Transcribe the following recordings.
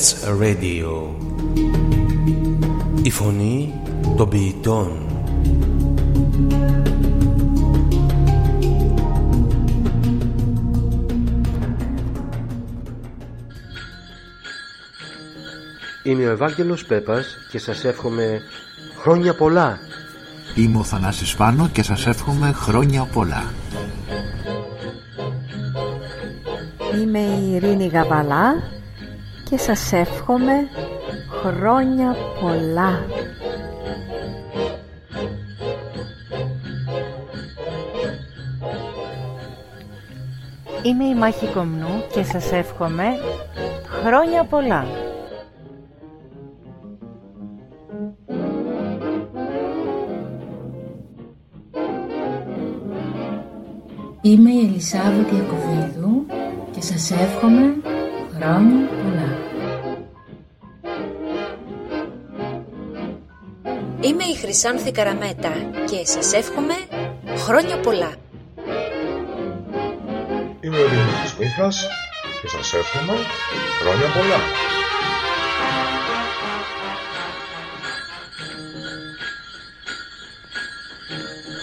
Poets Radio Η φωνή των ποιητών Είμαι ο Ευάγγελος Πέπας και σας εύχομαι χρόνια πολλά. Είμαι ο Θανάσης Πάνο και σας εύχομαι χρόνια πολλά. Είμαι η Ειρήνη Γαβαλά και σας εύχομαι χρόνια πολλά. Είμαι η Μάχη Κομνού και σας εύχομαι χρόνια πολλά. Είμαι η Ελισάβετ Ιακωβίδου και σας εύχομαι χρόνια πολλά. Είμαι η Χρυσάνθη Καραμέτα και σας εύχομαι χρόνια πολλά. Είμαι ο Δημήτρης Μίχας και σας εύχομαι χρόνια πολλά.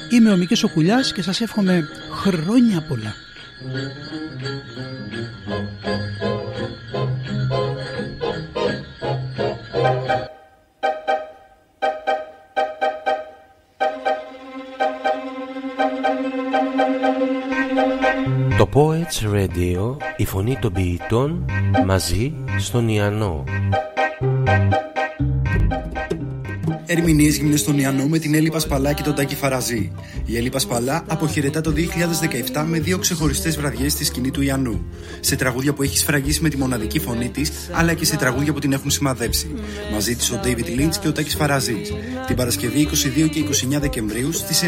Είμαι ο Μικής Οκουλιάς και σας εύχομαι χρόνια πολλά. Το Poets Radio, η φωνή των ποιητών μαζί στον Ιαννό. Ερμηνείες γυμνές στον Ιαννό με την Έλλη Πασπαλά και τον Τάκη Φαραζή. Η Έλλη Πασπαλά αποχαιρετά το 2017 με δύο ξεχωριστές βραδιές στη σκηνή του Ιαννού. Σε τραγούδια που έχει σφραγίσει με τη μοναδική φωνή της, αλλά και σε τραγούδια που την έχουν σημαδέψει. Μαζί της ο David Lynch και ο Τάκης Φαραζή. Την Παρασκευή 22 και 29 Δεκεμβρίου στις 9.30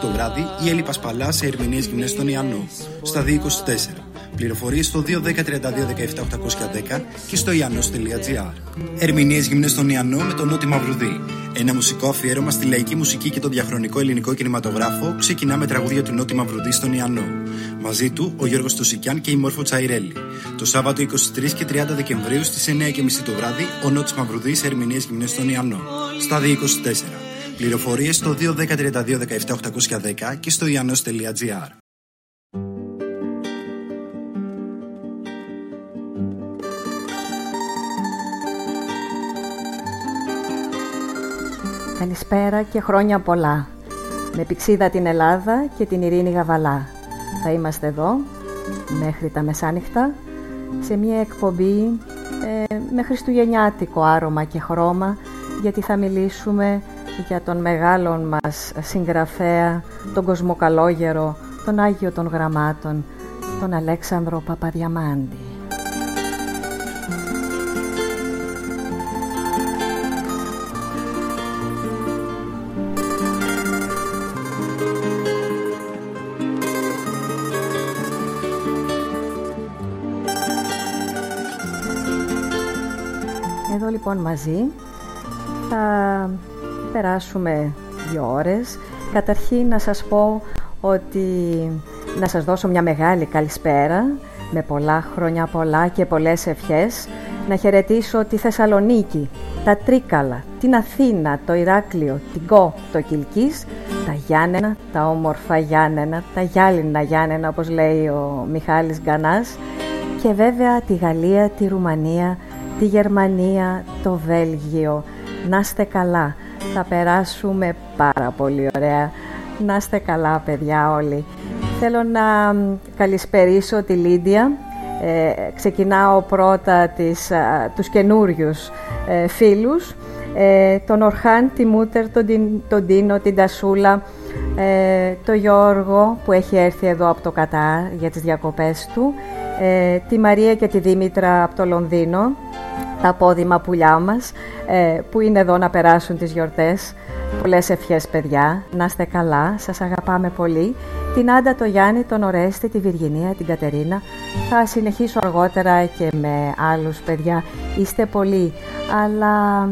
το βράδυ η Έλλη Πασπαλά σε Ερμηνείες γυμνές στον Ιαννό. Στα 224. Πληροφορίες στο 210-32-17-810 και στο iannos.gr. Ερμηνείες γυμνές στον Ιαννό με τον Νότι Μαυρουδί. Ένα μουσικό αφιέρωμα στη λαϊκή μουσική και τον διαχρονικό ελληνικό κινηματογράφο ξεκινά με τραγούδια του Νότι Μαυρουδί στον Ιαννό. Μαζί του ο Γιώργος Τωσικιάν και η Μόρφο Τσαϊρέλη. Το Σάββατο 23 και 30 Δεκεμβρίου στις 9.30 το βράδυ ο Νότι Μαυρουδί σε ερμηνείες γυμνές στον Ιαννό. Στα 224. Πληροφορίες στο 210-32-17-810 και στο iannos.gr. Καλησπέρα και χρόνια πολλά. Με πηξίδα την Ελλάδα και την Ειρήνη Γαβαλά. Θα είμαστε εδώ μέχρι τα μεσάνυχτα σε μια εκπομπή ε, με χριστουγεννιάτικο άρωμα και χρώμα γιατί θα μιλήσουμε για τον μεγάλον μας συγγραφέα, τον κοσμοκαλόγερο, τον Άγιο των Γραμμάτων, τον Αλέξανδρο Παπαδιαμάντη. Λοιπόν μαζί θα περάσουμε δύο ώρες. Καταρχήν να σας πω ότι να σας δώσω μια μεγάλη καλησπέρα με πολλά χρόνια πολλά και πολλές ευχές. Να χαιρετήσω τη Θεσσαλονίκη, τα Τρίκαλα, την Αθήνα, το Ηράκλειο, την Κο, το Κιλκής, τα Γιάννενα, τα όμορφα Γιάννενα, τα γυάλινα Γιάννενα όπως λέει ο Μιχάλης Γκανάς και βέβαια τη Γαλλία, τη Ρουμανία, τη Γερμανία, το Βέλγιο. Να είστε καλά, θα περάσουμε πάρα πολύ ωραία. Να είστε καλά παιδιά όλοι. Θέλω να καλησπερίσω τη Λίντια. Ε, ξεκινάω πρώτα τις, α, τους καινούριους ε, φίλους. Ε, τον Ορχάν, τη Μούτερ, τον, τον Τίνο, την Τασούλα, ε, τον Γιώργο που έχει έρθει εδώ από το Κατάρ για τις διακοπές του, ε, τη Μαρία και τη Δήμητρα από το Λονδίνο, τα απόδημα πουλιά μας ε, που είναι εδώ να περάσουν τις γιορτές. Πολλές ευχές παιδιά, να είστε καλά, σας αγαπάμε πολύ. Την Άντα, το Γιάννη, τον Ορέστη, τη Βιργινία, την Κατερίνα. Θα συνεχίσω αργότερα και με άλλους παιδιά. Είστε πολλοί, αλλά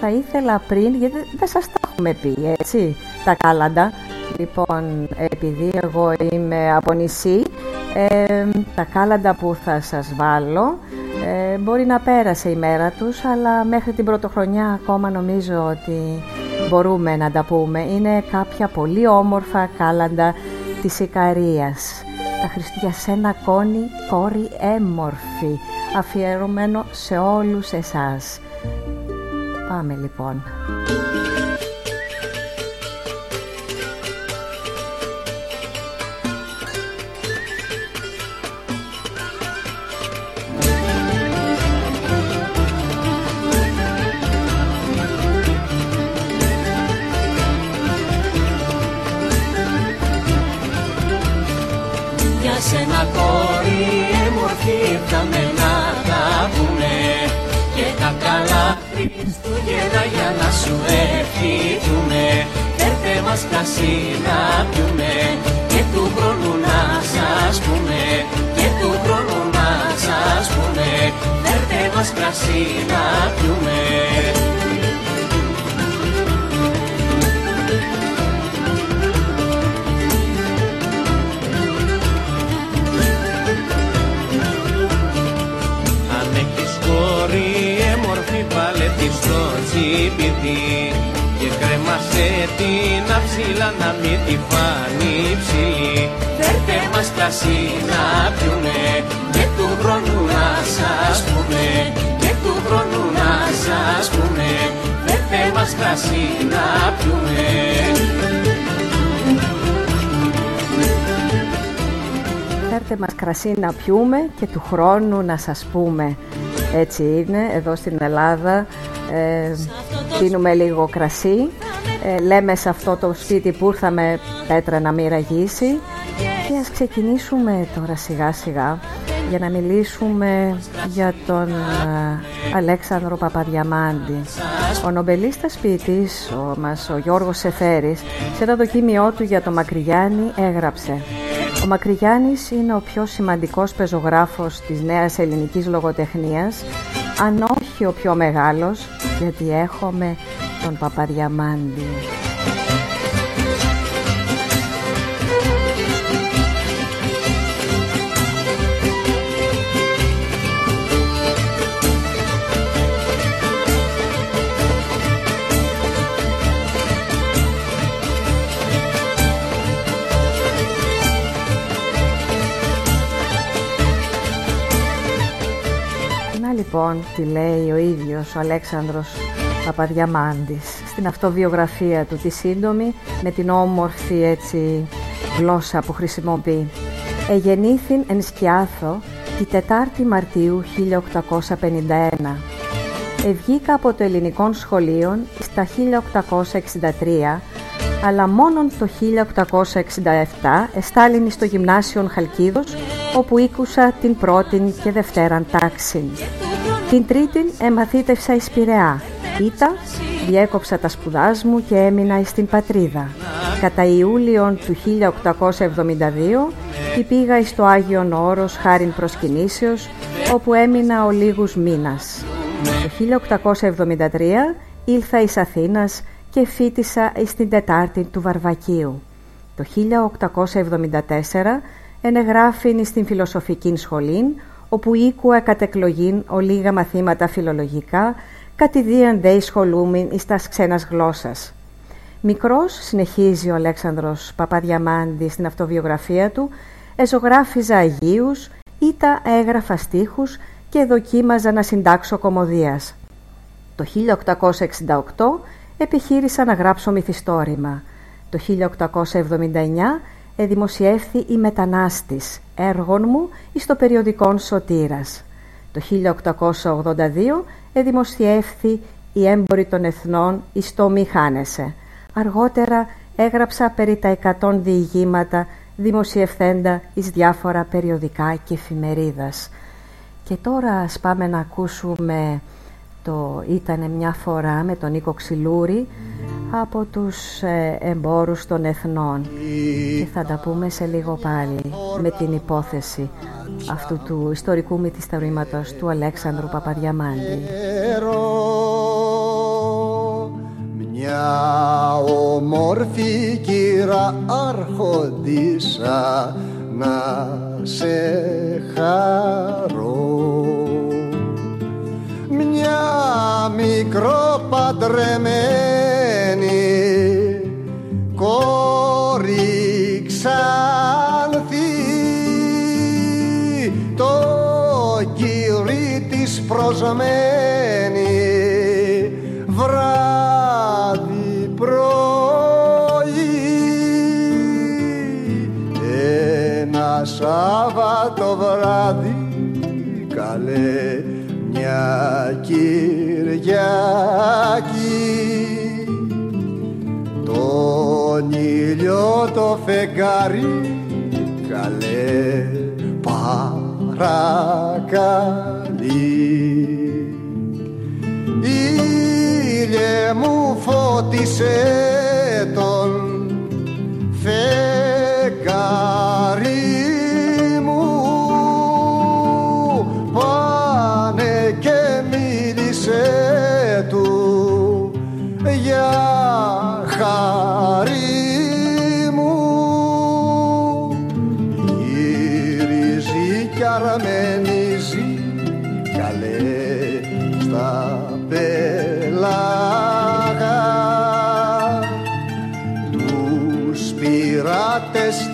θα ήθελα πριν, γιατί δεν σας τα έχουμε πει, έτσι, τα κάλαντα. Λοιπόν, επειδή εγώ είμαι από νησί, ε, τα κάλαντα που θα σας βάλω Ε, μπορεί να πέρασε η μέρα τους, αλλά μέχρι την πρωτοχρονιά ακόμα νομίζω ότι μπορούμε να τα πούμε. Είναι κάποια πολύ όμορφα κάλαντα της Ικαρίας. Τα Χριστιασένα κόνη, κόρη έμορφη, αφιερωμένο σε όλους εσάς. Πάμε λοιπόν. Χριστούγεννα για να σου ευχηθούμε Φέρτε μας κρασί να πιούμε Και του χρόνου να σας πούμε Και του χρόνου να σας πούμε Φέρτε μας κρασί να πιούμε στο τσίπητη και κρέμασε την αψίλα να μην τη φάνει ψηλή. Φέρτε μας κρασί να πιούνε και του χρόνου να σας πούμε και του χρόνου να σας πούμε Φέρτε μας κρασί να πιούνε Φέρτε μας κρασί να πιούμε και του χρόνου να σας πούμε έτσι είναι, εδώ στην Ελλάδα ε, πίνουμε λίγο κρασί. Ε, λέμε σε αυτό το σπίτι που ήρθαμε πέτρα να μην ραγίσει. Και ας ξεκινήσουμε τώρα σιγά σιγά για να μιλήσουμε για τον ε, Αλέξανδρο Παπαδιαμάντη. Ο νομπελίστας ποιητής ο, μας, ο Γιώργος Σεφέρης, σε ένα δοκίμιό του για τον Μακρυγιάννη έγραψε. Ο Μακρυγιάννης είναι ο πιο σημαντικός πεζογράφος της νέας ελληνικής λογοτεχνίας, αν όχι ο πιο μεγάλος, γιατί έχουμε τον Παπαδιαμάντη. Λοιπόν τι λέει ο ίδιος ο Αλέξανδρος Παπαδιαμάντης στην αυτοβιογραφία του τη σύντομη με την όμορφη έτσι γλώσσα που χρησιμοποιεί. Εγεννήθην εν Σκιάθο τη 4η Μαρτίου 1851. Ευγήκα από το ελληνικό σχολείο στα 1863 αλλά μόνον το 1867 εστάλινη στο γυμνάσιο Χαλκίδος όπου ήκουσα την πρώτη και δευτέραν τάξη. Την τρίτη εμαθήτευσα εις Πειραιά. Ήτα, διέκοψα τα σπουδάς μου και έμεινα στην πατρίδα. Κατά Ιούλιον του 1872 πήγα εις το Άγιον Όρος χάριν προσκυνήσεως, όπου έμεινα ο λίγους μήνας. Το 1873 ήλθα εις Αθήνας και φίτησα εις την Τετάρτη του Βαρβακίου. Το 1874 ενεγράφην στην Φιλοσοφική Σχολή, όπου οίκουα κατ' εκλογήν λίγα μαθήματα φιλολογικά, κατηδίαν δε σχολούμην εις τας ξένας γλώσσας. Μικρός, συνεχίζει ο Αλέξανδρος Παπαδιαμάντη στην αυτοβιογραφία του, εζωγράφιζα Αγίους, ή τα έγραφα στίχους και δοκίμαζα να συντάξω κομμωδίας. Το 1868 επιχείρησα να γράψω μυθιστόρημα. Το 1879 εδημοσιεύθη «Η Μετανάστης» έργων μου εις το περιοδικό Σωτήρας. Το 1882 εδημοσιεύθη «Η έμπορη των εθνών» εις το «Μη χάνεσαι». Αργότερα έγραψα περί τα 100 διηγήματα δημοσιευθέντα εις διάφορα περιοδικά και εφημερίδας. Και τώρα ας πάμε να ακούσουμε το «Ήτανε μια φορά» με τον Νίκο Ξυλούρη από τους ε, εμπόρους των εθνών και θα τα πούμε σε λίγο πάλι με την υπόθεση αυτού του ιστορικού μυθιστορήματος του Αλέξανδρου Παπαδιαμάντη. Μια όμορφη κύρα αρχοντήσα να σε χαρώ μικρό παντρεμένη. Κόρη ξανθή το κύρι της προσμένη. Βράδυ πρωί ένα Σάββατο βράδυ καλέ μια Κυριακή. Τον ήλιο το φεγγάρι καλέ παρακαλεί. Ήλιε μου φώτισε τον φεγγάρι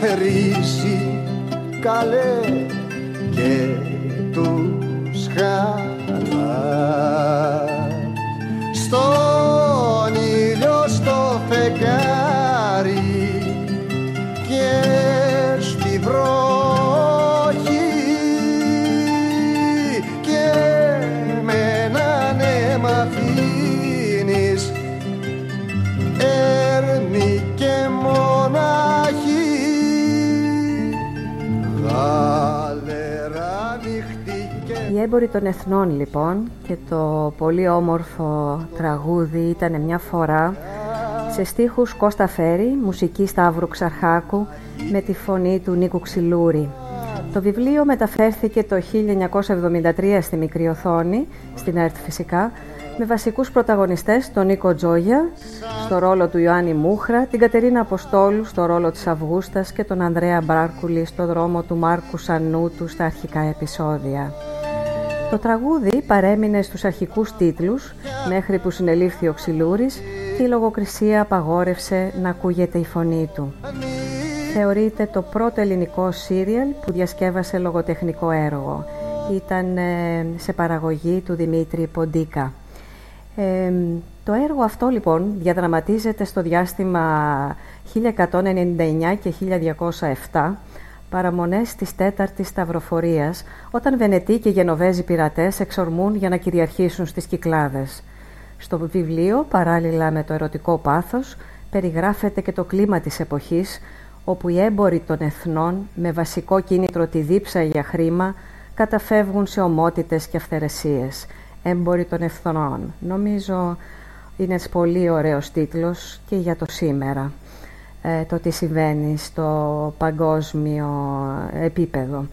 πειράτες θερήσει καλέ Οι έμποροι των εθνών λοιπόν και το πολύ όμορφο τραγούδι ήταν μια φορά σε στίχους Κώστα Φέρη, μουσική Σταύρου Ξαρχάκου με τη φωνή του Νίκου Ξυλούρη. Το βιβλίο μεταφέρθηκε το 1973 στη μικρή οθόνη, στην ΕΡΤ φυσικά, με βασικούς πρωταγωνιστές τον Νίκο Τζόγια στο ρόλο του Ιωάννη Μούχρα, την Κατερίνα Αποστόλου στο ρόλο της Αυγούστας και τον Ανδρέα Μπράρκουλη στο δρόμο του Μάρκου Σανούτου στα αρχικά επεισόδια. Το τραγούδι παρέμεινε στους αρχικούς τίτλους μέχρι που συνελήφθη ο Ξυλούρης και η λογοκρισία απαγόρευσε να ακούγεται η φωνή του. Θεωρείται το πρώτο ελληνικό σύριαλ που διασκεύασε λογοτεχνικό έργο. Ήταν ε, σε παραγωγή του Δημήτρη Ποντίκα. Ε, το έργο αυτό λοιπόν διαδραματίζεται στο διάστημα 1199 και 1207 παραμονές της τέταρτης Σταυροφορίας όταν Βενετοί και Γενοβέζοι πειρατές εξορμούν για να κυριαρχήσουν στις Κυκλάδες. Στο βιβλίο, παράλληλα με το ερωτικό πάθος, περιγράφεται και το κλίμα της εποχής όπου οι έμποροι των εθνών με βασικό κίνητρο τη δίψα για χρήμα καταφεύγουν σε ομότητες και αυθαιρεσίες. Έμποροι των εθνών. Νομίζω είναι ένας πολύ ωραίος τίτλος και για το σήμερα. Ε, το τι συμβαίνει στο παγκόσμιο επίπεδο.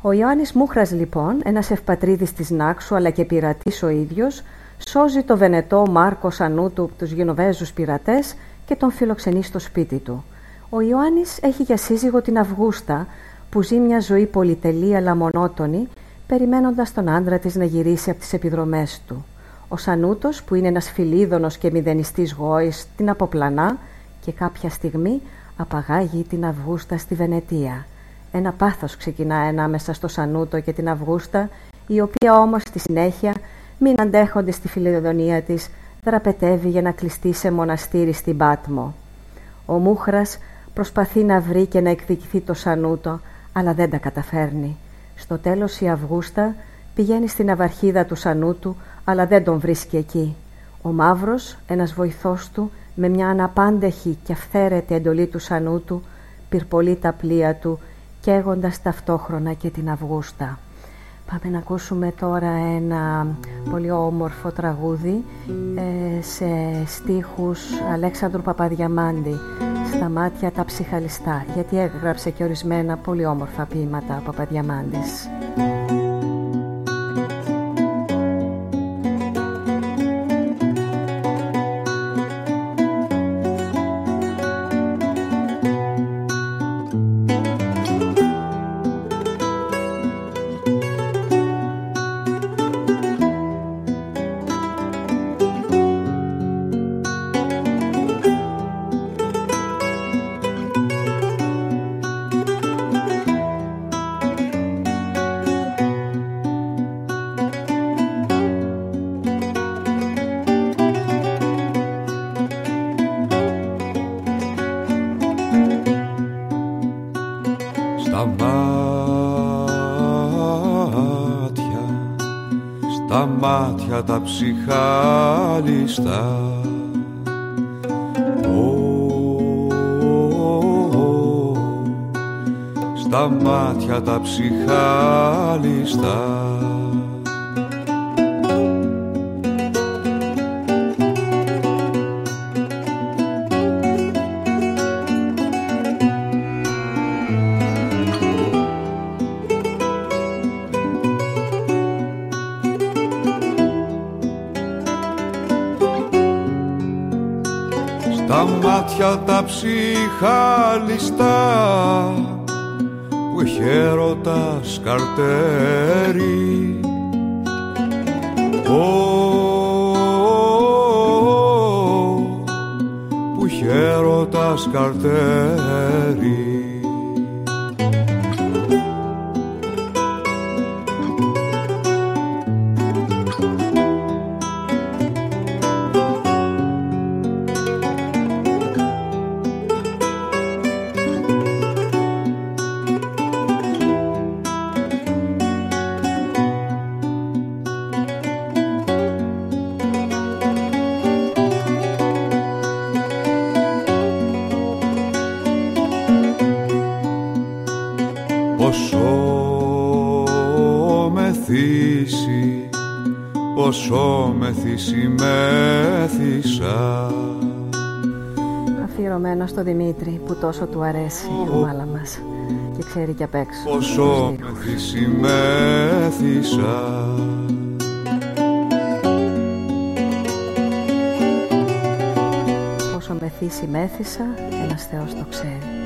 Ο Ιωάννης Μούχρας λοιπόν, ένας ευπατρίδης της Νάξου αλλά και πειρατής ο ίδιος, σώζει το Βενετό Μάρκο Σανούτου από τους Γενοβέζους πειρατές και τον φιλοξενεί στο σπίτι του. Ο Ιωάννης έχει για σύζυγο την Αυγούστα που ζει μια ζωή πολυτελή αλλά μονότονη περιμένοντας τον άντρα της να γυρίσει από τις επιδρομές του. Ο Σανούτος που είναι ένας φιλίδωνος και μηδενιστής γόης την αποπλανά και κάποια στιγμή απαγάγει την Αυγούστα στη Βενετία. Ένα πάθος ξεκινά ανάμεσα στο Σανούτο και την Αυγούστα, η οποία όμως στη συνέχεια, μην αντέχονται στη φιλιδονία της, δραπετεύει για να κλειστεί σε μοναστήρι στην Πάτμο. Ο Μούχρας προσπαθεί να βρει και να εκδικηθεί το Σανούτο, αλλά δεν τα καταφέρνει. Στο τέλος η Αυγούστα πηγαίνει στην αυαρχίδα του Σανούτου, αλλά δεν τον βρίσκει εκεί. Ο Μαύρος, ένας βοηθός του, με μια αναπάντεχη και αυθαίρετη εντολή του Σανούτου, πυρπολεί τα πλοία του, καίγοντας ταυτόχρονα και την Αυγούστα. Πάμε να ακούσουμε τώρα ένα πολύ όμορφο τραγούδι ε, σε στίχους Αλέξανδρου Παπαδιαμάντη «Στα μάτια τα ψυχαλιστά» γιατί έγραψε και ορισμένα πολύ όμορφα ποίηματα ο Παπαδιαμάντης. Ψυχάλιστα στα μάτια τα ψυχάλιστα πόσο μεθύσει μέθησα Αφιερωμένο στο Δημήτρη που τόσο του αρέσει η ομάδα μας. Και ξέρει και απ' έξω. Πόσο μεθύσει μέθησα Πόσο μεθύσει μέθησα ένας Θεός το ξέρει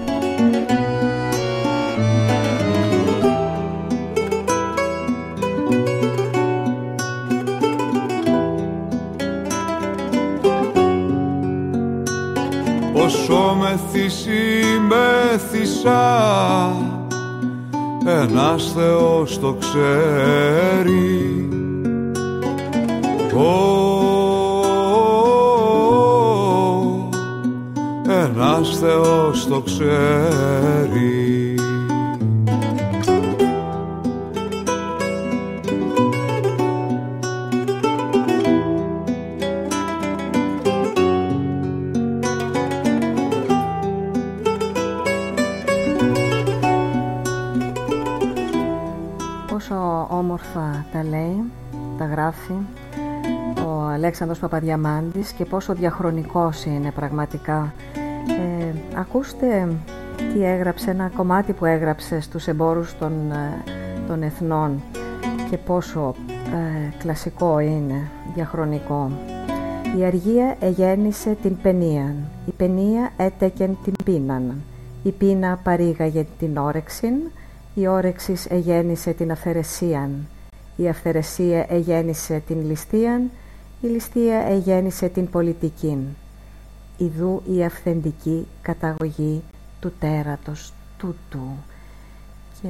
πόσο μεθύσει μέθησα ένας Θεός το ξέρει ένας Θεός το ξέρει Αλέξανδρος Παπαδιαμάντης και πόσο διαχρονικός είναι πραγματικά. Ε, ακούστε τι έγραψε, ένα κομμάτι που έγραψε στους εμπόρους των, ε, των εθνών και πόσο ε, κλασικό είναι, διαχρονικό. Η αργία εγέννησε την παινίαν, η παινία έτεκεν την πείναν, η πείνα παρήγαγε την όρεξην, η όρεξης εγέννησε την αυθαιρεσίαν, η αυθαιρεσία εγέννησε την ληστείαν, η ληστεία εγέννησε την πολιτική. Ιδού η αυθεντική καταγωγή του τέρατος τούτου. Και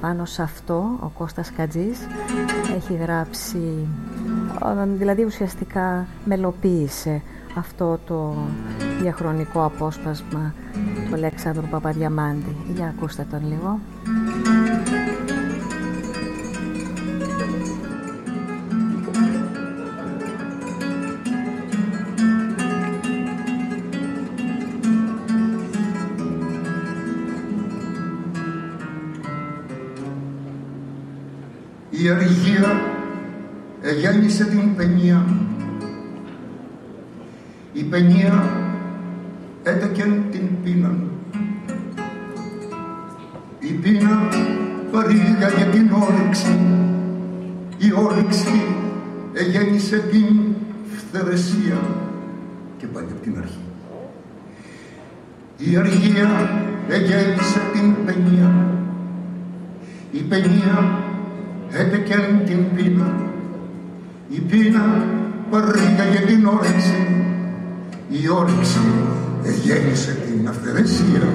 πάνω σε αυτό ο Κώστας Κατζής έχει γράψει, δηλαδή ουσιαστικά μελοποίησε αυτό το διαχρονικό απόσπασμα του Αλέξανδρου Παπαδιαμάντη. Για ακούστε τον λίγο. Η αργία εγέννησε την παινία. Η παινία έτεκεν την πείνα. Η πείνα παρήγαγε την όρεξη. Η όρεξη εγέννησε την φθερεσία και πάλι από την αρχή. Η αργία εγέννησε την παινία. Η παινία έτεκεν την πείνα. Η πείνα παρήγαγε την όρεξη. Η όρεξη εγέννησε την αυθαιρεσία.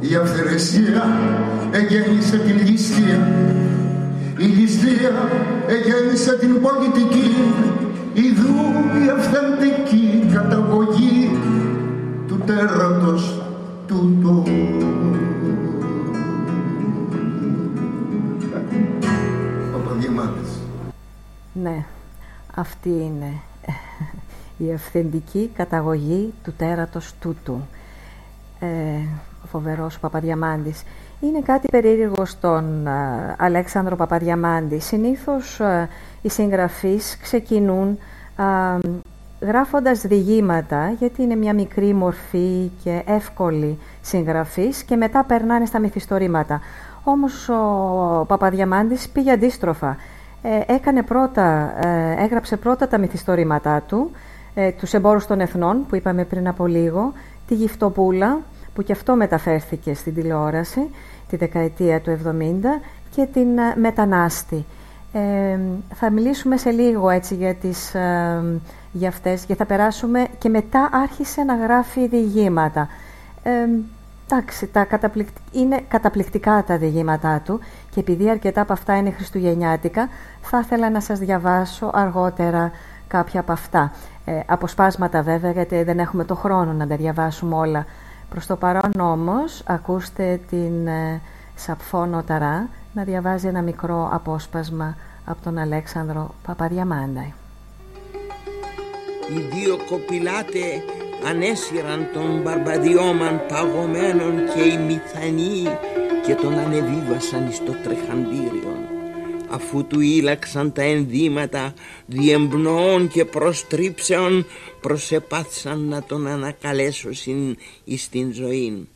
Η αυθαιρεσία εγέννησε την ληστεία. Η ληστεία εγέννησε την πολιτική. Ιδού η αυθεντική καταγωγή του τέρατος τούτο. Ναι. Αυτή είναι η αυθεντική καταγωγή του τέρατος τούτου. Ε, ο φοβερός Παπαδιαμάντης. Είναι κάτι περίεργο στον Αλέξανδρο Παπαδιαμάντη. Συνήθως οι συγγραφείς ξεκινούν γράφοντας διηγήματα, γιατί είναι μια μικρή μορφή και εύκολη συγγραφής και μετά περνάνε στα μυθιστορήματα. Όμως ο Παπαδιαμάντης πήγε αντίστροφα. Ε, έκανε πρώτα, ε, έγραψε πρώτα τα μυθιστορήματά του, ε, τους εμπόρους των εθνών που είπαμε πριν από λίγο, τη Γυφτοπούλα που και αυτό μεταφέρθηκε στην τηλεόραση τη δεκαετία του 70 και την Μετανάστη. θα μιλήσουμε σε λίγο έτσι για, τις, για αυτές και θα περάσουμε και μετά άρχισε να γράφει διηγήματα. Εντάξει, τα είναι καταπληκτικά τα διηγήματά του και επειδή αρκετά από αυτά είναι χριστουγεννιάτικα θα ήθελα να σας διαβάσω αργότερα κάποια από αυτά. Ε, αποσπάσματα βέβαια γιατί δεν έχουμε το χρόνο να τα διαβάσουμε όλα. Προς το παρόν όμως ακούστε την ε, Σαπφόνο Ταρά να διαβάζει ένα μικρό απόσπασμα από τον Αλέξανδρο Παπαδιαμάντα. Οι δύο κοπηλάτε ανέσυραν τον Μπαρμπαδιόμαν παγωμένον και οι μηθανοί και τον ανεβίβασαν στο τρεχαντήριο αφού του ήλαξαν τα ενδύματα διεμπνοών και προστρίψεων προσεπάθησαν να τον ανακαλέσουν εις την ζωή.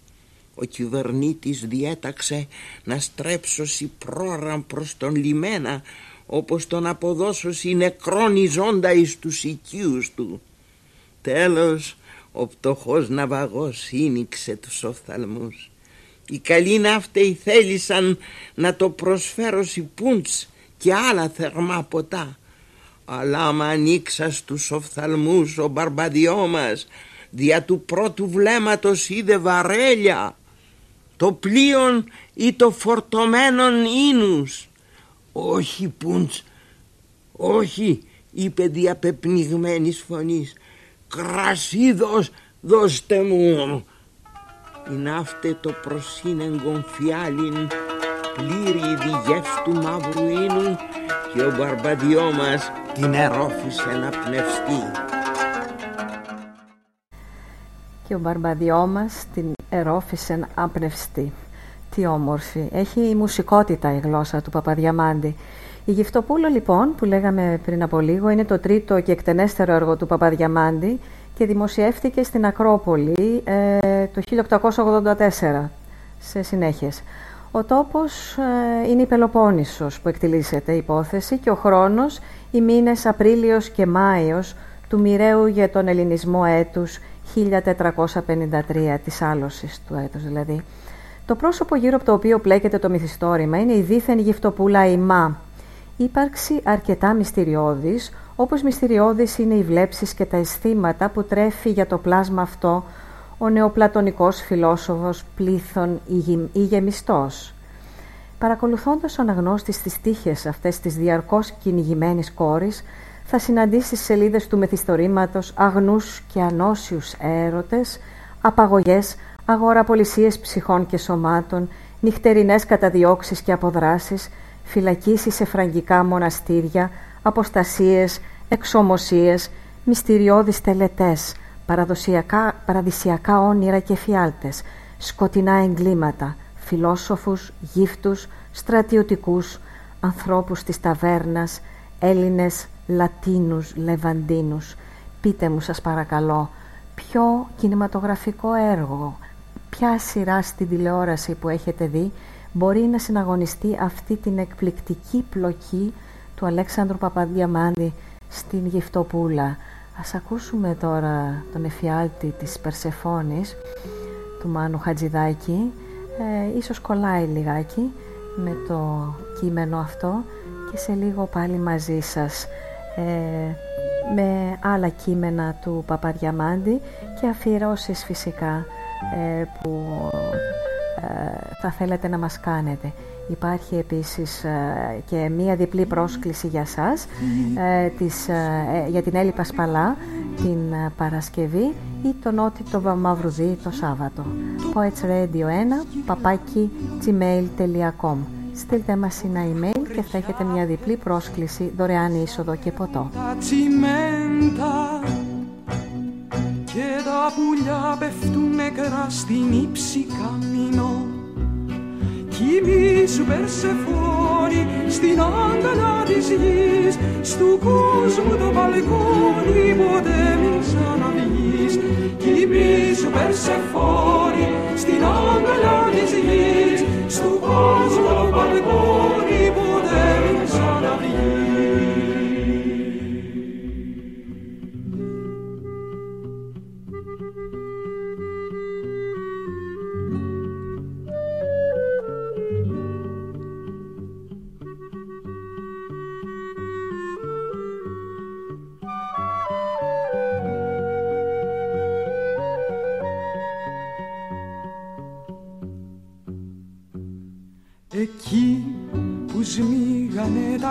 Ο κυβερνήτης διέταξε να στρέψωσει πρόραν προς τον λιμένα όπως τον αποδώσωση νεκρόν ζώντα εις τους οικείους του. Τέλος ο πτωχός ναυαγός σύνηξε τους οφθαλμούς οι καλοί ναύτεοι θέλησαν να το προσφέρω πούντς και άλλα θερμά ποτά. Αλλά μ' ανοίξα στους οφθαλμούς ο μπαρμπαδιό μας δια του πρώτου βλέμματος είδε βαρέλια το πλοίον ή το φορτωμένον ίνους. Όχι πούντς, όχι είπε διαπεπνιγμένης φωνής κρασί δώστε μου η ναύτε το προσύνεγκον φιάλιν πλήρη του μαύρου ίνου και ο μπαρμπαδιό μας την ερόφησε να πνευστεί. Και ο μπαρμπαδιό μας την ερόφησε να πνευστεί. Τι όμορφη. Έχει η μουσικότητα η γλώσσα του Παπαδιαμάντη. Η Γυφτοπούλο λοιπόν που λέγαμε πριν από λίγο είναι το τρίτο και εκτενέστερο έργο του Παπαδιαμάντη και δημοσιεύτηκε στην Ακρόπολη ε, το 1884 σε συνέχειες. Ο τόπος ε, είναι η Πελοπόννησος που εκτιλήσεται η υπόθεση και ο χρόνος οι μήνες Απρίλιος και Μάιος του μοιραίου για τον ελληνισμό έτους 1453 της άλωσης του έτους δηλαδή. Το πρόσωπο γύρω από το οποίο πλέκεται το μυθιστόρημα είναι η δίθεν γυφτοπούλα Ημά. Ύπαρξη αρκετά μυστηριώδης, όπως μυστηριώδης είναι οι βλέψεις και τα αισθήματα που τρέφει για το πλάσμα αυτό ο νεοπλατωνικός φιλόσοφος πλήθων ηγεμιστός. Παρακολουθώντας ο αναγνώστης τις τύχες αυτές της διαρκώς κυνηγημένης κόρης, θα συναντήσει στις σελίδες του μεθιστορήματος αγνούς και ανώσιους έρωτες, απαγωγές, αγοραπολισίες ψυχών και σωμάτων, νυχτερινές καταδιώξεις και αποδράσεις, φυλακίσεις σε φραγκικά μοναστήρια, αποστασίες, εξομοσίες, μυστηριώδεις τελετές, παραδοσιακά, παραδυσιακά όνειρα και φιάλτες, σκοτεινά εγκλήματα, φιλόσοφους, γύφτους, στρατιωτικούς, ανθρώπους της ταβέρνας, Έλληνες, Λατίνους, Λεβαντίνους. Πείτε μου σας παρακαλώ, ποιο κινηματογραφικό έργο, ποια σειρά στην τηλεόραση που έχετε δει μπορεί να συναγωνιστεί αυτή την εκπληκτική πλοκή του Αλέξανδρου Παπαδιαμάντη στην Γυφτοπούλα. Ας ακούσουμε τώρα τον εφιάλτη της Περσεφόνης του Μάνου Χατζηδάκη. Ε, ίσως κολλάει λιγάκι με το κείμενο αυτό και σε λίγο πάλι μαζί σας ε, με άλλα κείμενα του Παπαδιαμάντη και αφιερώσεις φυσικά ε, που ε, θα θέλετε να μας κάνετε. Υπάρχει επίσης ε, και μία διπλή πρόσκληση για σας ε, της, για την Έλλη Πασπαλά την Παρασκευή ή τον Νότι το Μαυρουδί το Σάββατο. Poets Radio 1 παπάκι gmail.com στείλτε μας ένα email και θα έχετε μια διπλή πρόσκληση δωρεάν είσοδο και ποτό. Τα τσιμέντα και τα πουλιά πέφτουν νεκρά στην ύψη καμίνο Κοιμήσου Περσεφόνη στην αγκαλιά της γης. Στου κόσμου το μπαλκόνι ποτέ μην ξαναβγείς. Κοιμήσου Περσεφόνη στην αγκαλιά της γης. Στου κόσμου το μπαλκόνι ποτέ μην ξαναβγείς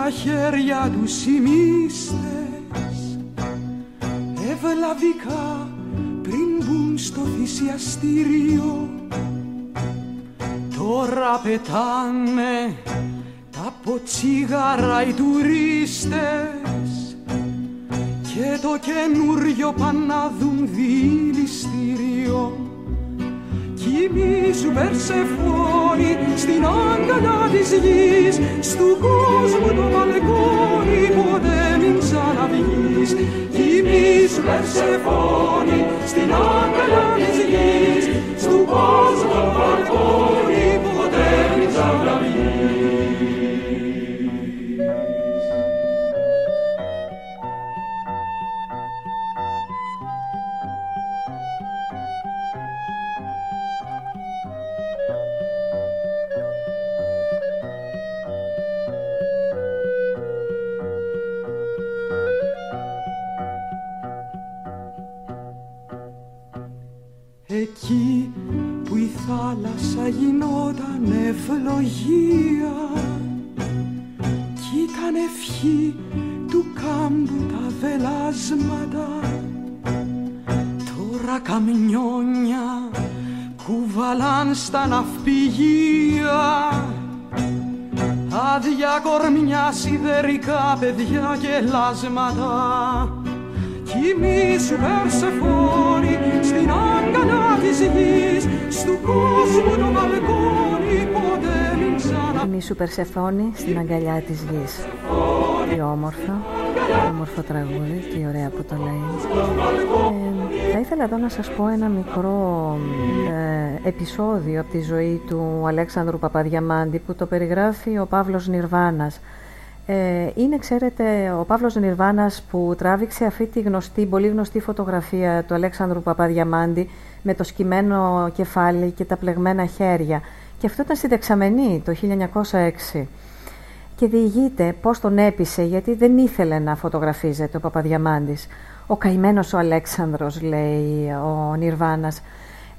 σμίγανε τα χέρια τους οι μύστες. Ευλαβικά πριν μπουν στο θυσιαστήριο. Τώρα πετάνε τα ποτσίγαρα οι τουρίστες. Και το καινούριο πάνε να δουν δηληστήριο Κοιμήσου Περσεφόνη στην αγκαλιά της γης Στου κόσμου το μπαλκόνι ποτέ μην ξαναβγείς Κοιμήσου Περσεφόνη στην αγκαλιά της γης Στου κόσμου το μπαλκόνι παιδιά και λάσματα Κοιμήσου Περσεφόνη στην αγκαλιά της γης Στου κόσμου το μπαλκόνι ποτέ μην ξανα... Κοιμήσου Περσεφόνη στην αγκαλιά της γης. Τι όμορφο, όμορφο τραγούδι και ωραία που το λέει. Ε, θα ήθελα εδώ να σας πω ένα μικρό ε, επεισόδιο από τη ζωή του Αλέξανδρου Παπαδιαμάντη που το περιγράφει ο Παύλος Νιρβάνας. Ε, είναι, ξέρετε, ο Παύλος Νιρβάνας που τράβηξε αυτή τη γνωστή, πολύ γνωστή φωτογραφία του Αλέξανδρου Παπαδιαμάντη με το σκυμμένο κεφάλι και τα πλεγμένα χέρια. Και αυτό ήταν στη Δεξαμενή το 1906. Και διηγείται πώς τον έπεισε γιατί δεν ήθελε να φωτογραφίζεται ο Παπαδιαμάντης. Ο καημένος ο Αλέξανδρος, λέει ο Νιρβάνας.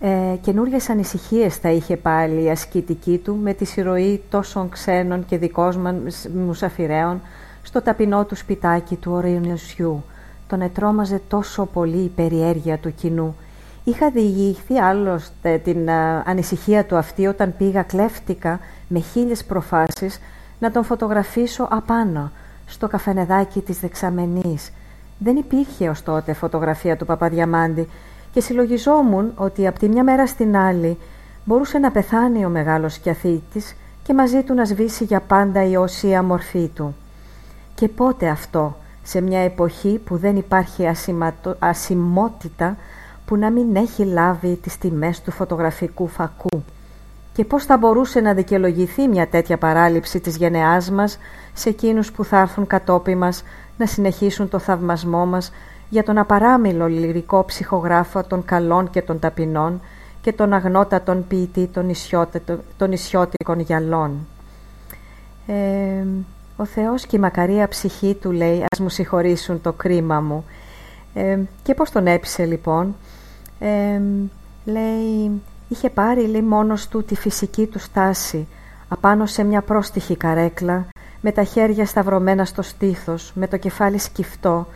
Ε, Καινούριε ανησυχίες θα είχε πάλι η ασκητική του με τη συρροή τόσων ξένων και δικών μουσαφιρέων στο ταπεινό του σπιτάκι του ορεινοσιού. Τον ετρώμαζε τόσο πολύ η περιέργεια του κοινού. Είχα διηγηθεί άλλωστε την α, ανησυχία του αυτή όταν πήγα κλέφτηκα με χίλιες προφάσεις να τον φωτογραφίσω απάνω στο καφενεδάκι της Δεξαμενής. Δεν υπήρχε ως τότε φωτογραφία του Παπαδιαμάντη και συλλογιζόμουν ότι από τη μια μέρα στην άλλη μπορούσε να πεθάνει ο μεγάλος Κιαθήτης και μαζί του να σβήσει για πάντα η οσία μορφή του. Και πότε αυτό, σε μια εποχή που δεν υπάρχει ασηματο... ασημότητα που να μην έχει λάβει τις τιμές του φωτογραφικού φακού. Και πώς θα μπορούσε να δικαιολογηθεί μια τέτοια παράληψη της γενεάς μας σε εκείνους που θα έρθουν κατόπι μας να συνεχίσουν το θαυμασμό μας για τον απαράμιλο λυρικό ψυχογράφο των καλών και των ταπεινών και τον αγνότατον ποιητή των, των ισιώτικων γυαλών. Ε, ο Θεός και η μακαρία ψυχή του λέει «Ας μου συγχωρήσουν το κρίμα μου». Ε, και πώς τον έπεισε λοιπόν; Ε, λέει είχε πάρει λέει μόνος του τη φυσική του στάση απάνω σε μια πρόστιχη καρέκλα με τα χέρια σταυρωμένα στο στήθος, με το κεφάλι σκυφτό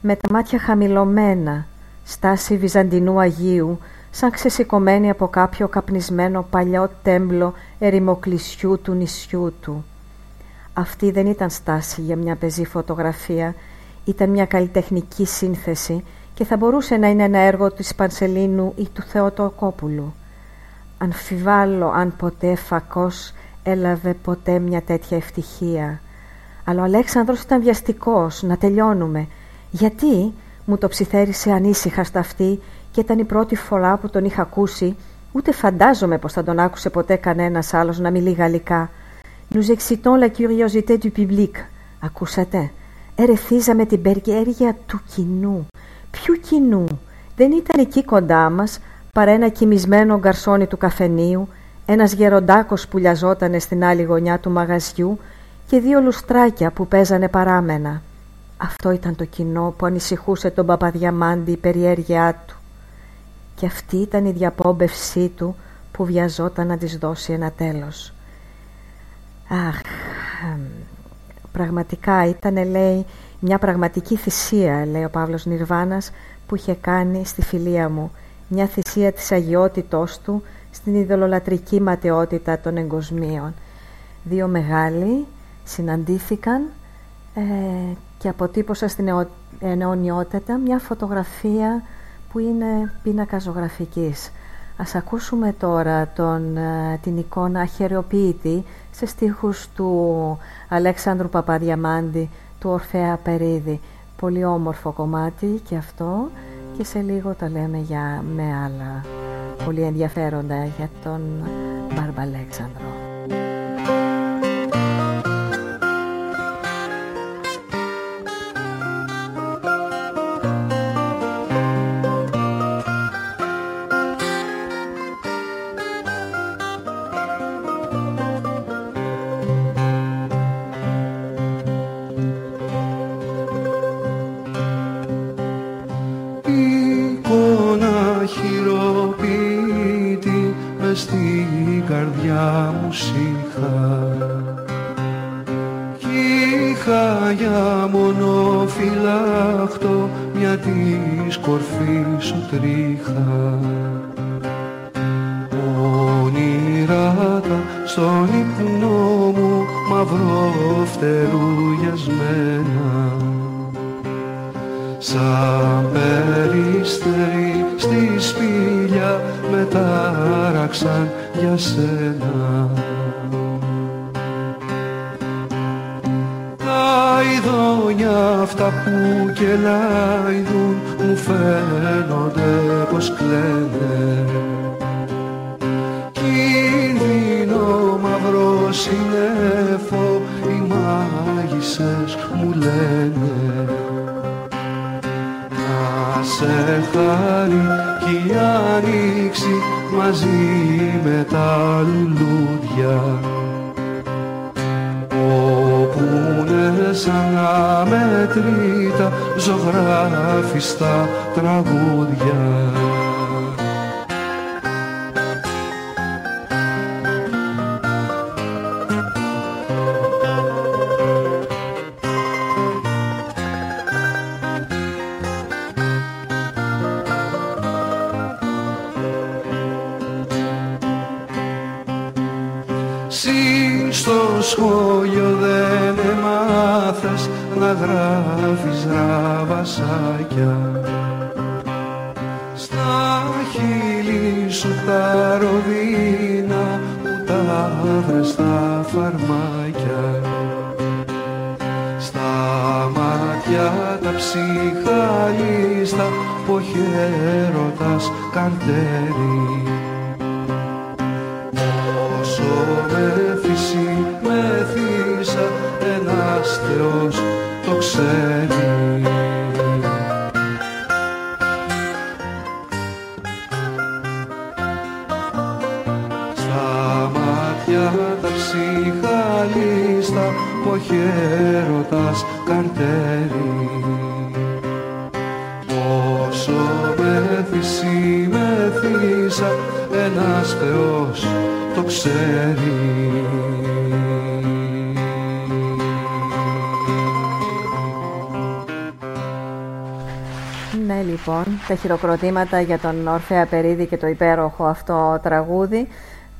με τα μάτια χαμηλωμένα, στάση Βυζαντινού Αγίου, σαν ξεσηκωμένη από κάποιο καπνισμένο παλιό τέμπλο ερημοκλεισιού του νησιού του. Αυτή δεν ήταν στάση για μια πεζή φωτογραφία, ήταν μια καλλιτεχνική σύνθεση και θα μπορούσε να είναι ένα έργο της Πανσελίνου ή του Θεοτοκόπουλου. Αμφιβάλλω αν ποτέ φακός έλαβε ποτέ μια τέτοια ευτυχία. Αλλά ο Αλέξανδρος ήταν βιαστικός, να τελειώνουμε. Γιατί μου το ψιθέρισε ανήσυχα στα αυτή και ήταν η πρώτη φορά που τον είχα ακούσει, ούτε φαντάζομαι πως θα τον άκουσε ποτέ κανένας άλλος να μιλεί γαλλικά. Nous excitons la curiosité du public. Ακούσατε; Ερεθίζαμε την περιέργεια του κοινού. Ποιου κοινού; Δεν ήταν εκεί κοντά μας παρά ένα κοιμισμένο γκαρσόνι του καφενείου, ένας γεροντάκος που λιαζότανε στην άλλη γωνιά του μαγαζιού και δύο λουστράκια που παίζανε παράμενα. Αυτό ήταν το κοινό που ανησυχούσε τον Παπαδιαμάντη η περιέργειά του. Και αυτή ήταν η διαπόμπευσή του που βιαζόταν να της δώσει ένα τέλος. Αχ, πραγματικά ήταν λέει μια πραγματική θυσία λέει ο Παύλος Νιρβάνας που είχε κάνει στη φιλία μου μια θυσία της αγιότητός του στην ειδωλολατρική ματαιότητα των εγκοσμίων. Δύο μεγάλοι συναντήθηκαν ε, και αποτύπωσα στην αιωνιότητα μια φωτογραφία που είναι πίνακα ζωγραφικής. Ας ακούσουμε τώρα τον, ε, την εικόνα αχαιριοποιητή σε στίχους του Αλέξανδρου Παπαδιαμάντη, του Ορφέα Περίδη. Πολύ όμορφο κομμάτι και αυτό και σε λίγο τα λέμε για, με άλλα πολύ ενδιαφέροντα για τον Μπάρμπα Αλέξανδρο. καρδιά μου σύχα κι είχα για μόνο φυλάχτο μια της κορφής σου τρίχα. Στον ύπνο μου μαυρό φτερουγιασμένα. Σαν περιστέρι στη σπηλιά με τάραξαν για σένα. Τα ειδόνια αυτά που κελάιδουν μου φαίνονται πως κλαίνε. Κίνδυνο μαύρος συνέφο οι μάγισσες μου λένε σε χάρη κι η άνοιξη μαζί με τα λουλούδια. Όπου είναι σαν αμετρήτα ζωγράφιστα τραγούδια. Χειροκροτήματα για τον Ορφέα Περίδη και το υπέροχο αυτό τραγούδι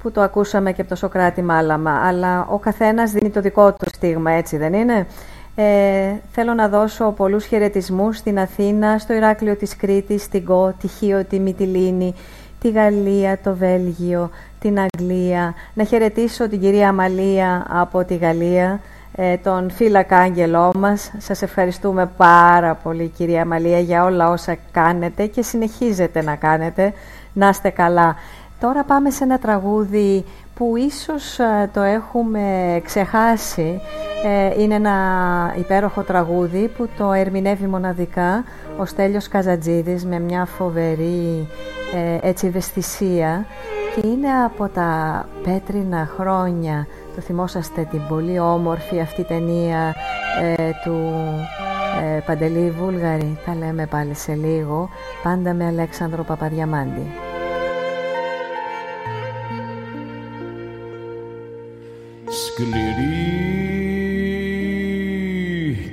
που το ακούσαμε και από το Σοκράτη Μάλαμα αλλά ο καθένας δίνει το δικό του στίγμα έτσι δεν είναι; Ε, θέλω να δώσω πολλούς χαιρετισμούς στην Αθήνα, στο Ηράκλειο της Κρήτης, στην Κο, τη Χίο, τη Μυτιλίνη, τη Γαλλία, το Βέλγιο, την Αγγλία. Να χαιρετήσω την κυρία Αμαλία από τη Γαλλία, ε, τον φύλακα άγγελό μας. Σας ευχαριστούμε πάρα πολύ κυρία Αμαλία για όλα όσα κάνετε και συνεχίζετε να κάνετε. Να είστε καλά. Τώρα πάμε σε ένα τραγούδι που ίσως ε, το έχουμε ξεχάσει. Ε, είναι ένα υπέροχο τραγούδι που το ερμηνεύει μοναδικά ο Στέλιος Καζατζίδης με μια φοβερή ε, έτσι ευαισθησία και είναι από τα πέτρινα χρόνια το θυμόσαστε την πολύ όμορφη αυτή ταινία του Παντελή Βούλγαρη. Τα λέμε πάλι σε λίγο. Πάντα με Αλέξανδρο Παπαδιαμάντη. Σκληρή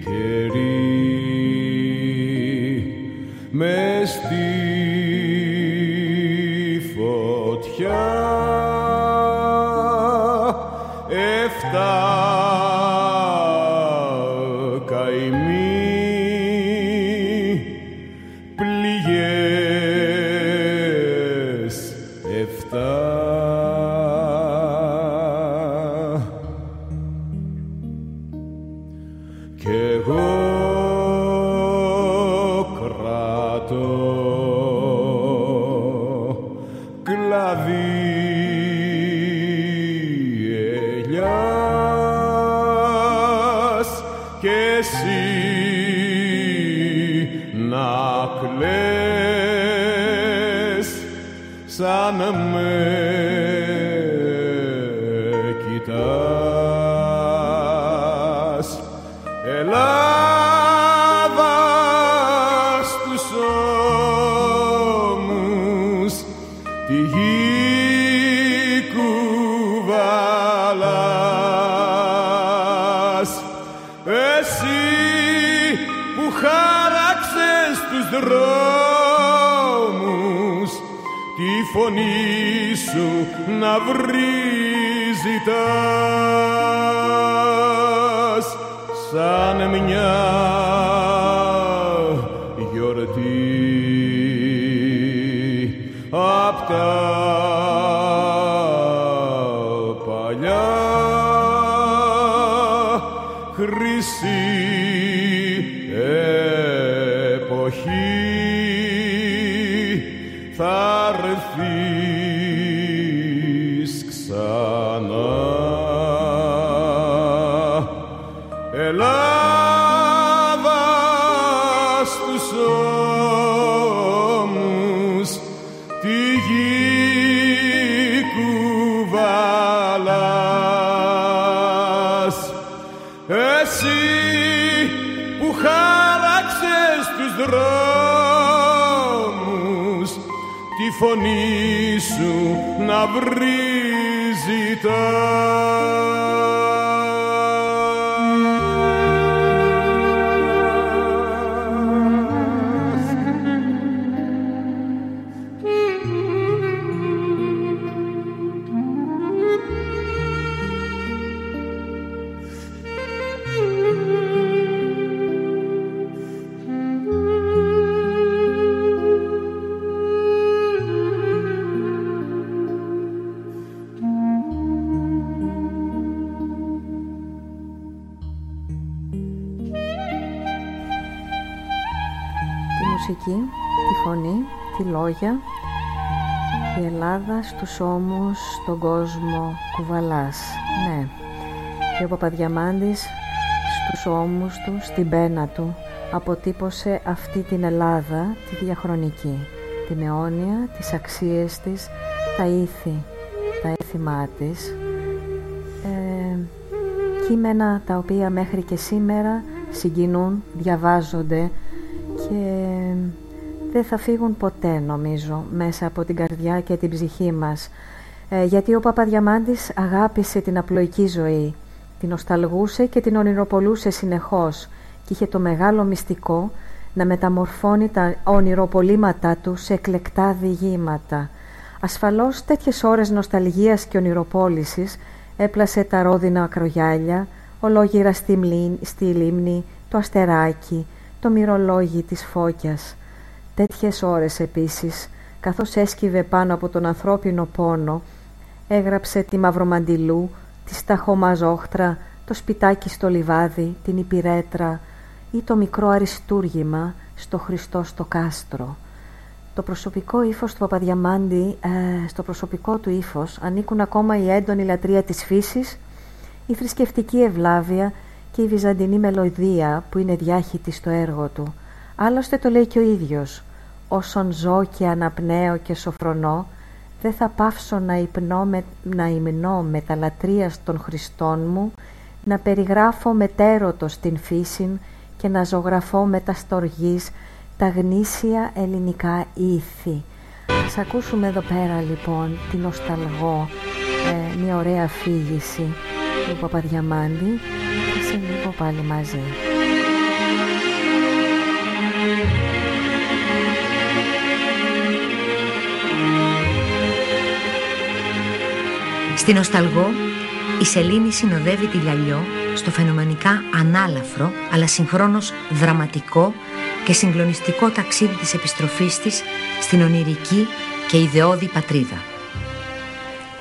καιρή με κι Ελλάδα στους ώμους, στον κόσμο κουβαλάς. Ναι. Και ο Παπαδιαμάντης στους ώμους του, στην πένα του αποτύπωσε αυτή την Ελλάδα τη διαχρονική την αιώνια, τις αξίες της τα ήθη, τα έθιμά της. Ε, κείμενα τα οποία μέχρι και σήμερα συγκινούν, διαβάζονται και δεν θα φύγουν ποτέ νομίζω μέσα από την καρδιά και την ψυχή μας ε, γιατί ο Παπαδιαμάντης αγάπησε την απλοϊκή ζωή την νοσταλγούσε και την ονειροπολούσε συνεχώς και είχε το μεγάλο μυστικό να μεταμορφώνει τα ονειροπολίματά του σε εκλεκτά διηγήματα. Ασφαλώς τέτοιες ώρες νοσταλγίας και ονειροπόλησης έπλασε τα ρόδινα ακρογιάλια, ολόγυρα στη, στη λίμνη, το αστεράκι, το μυρολόγι της φώκιας. Τέτοιες ώρες επίσης, καθώς έσκυβε πάνω από τον ανθρώπινο πόνο, έγραψε τη Μαυρομαντιλού, τη Σταχομαζόχτρα, το σπιτάκι στο λιβάδι, την Υπηρέτρα ή το μικρό αριστούργημα στο Χριστό στο κάστρο. Το προσωπικό ύφος του Παπαδιαμάντη, ε, στο προσωπικό του ύφος ανήκουν ακόμα η έντονη λατρεία της φύσης, η θρησκευτική ευλάβεια και η βυζαντινή μελωδία που είναι διάχυτη στο έργο του. Άλλωστε το λέει και ο ίδιος «Όσον ζω και αναπνέω και σοφρονώ, δεν θα πάυσω να, υπνώ με, να υμνώ με τα λατρείας των Χριστών μου, να περιγράφω μετέρωτος την φύση και να ζωγραφώ με τα στοργής τα γνήσια ελληνικά ήθη. Ας ακούσουμε εδώ πέρα λοιπόν την νοσταλγό, ε, μια ωραία αφήγηση του Παπαδιαμάντη και σε λίγο πάλι μαζί. Στην Νοσταλγό, η Σελήνη συνοδεύει τη Λαλιό στο φαινομενικά ανάλαφρο, αλλά συγχρόνως δραματικό και συγκλονιστικό ταξίδι της επιστροφής της στην ονειρική και ιδεώδη πατρίδα.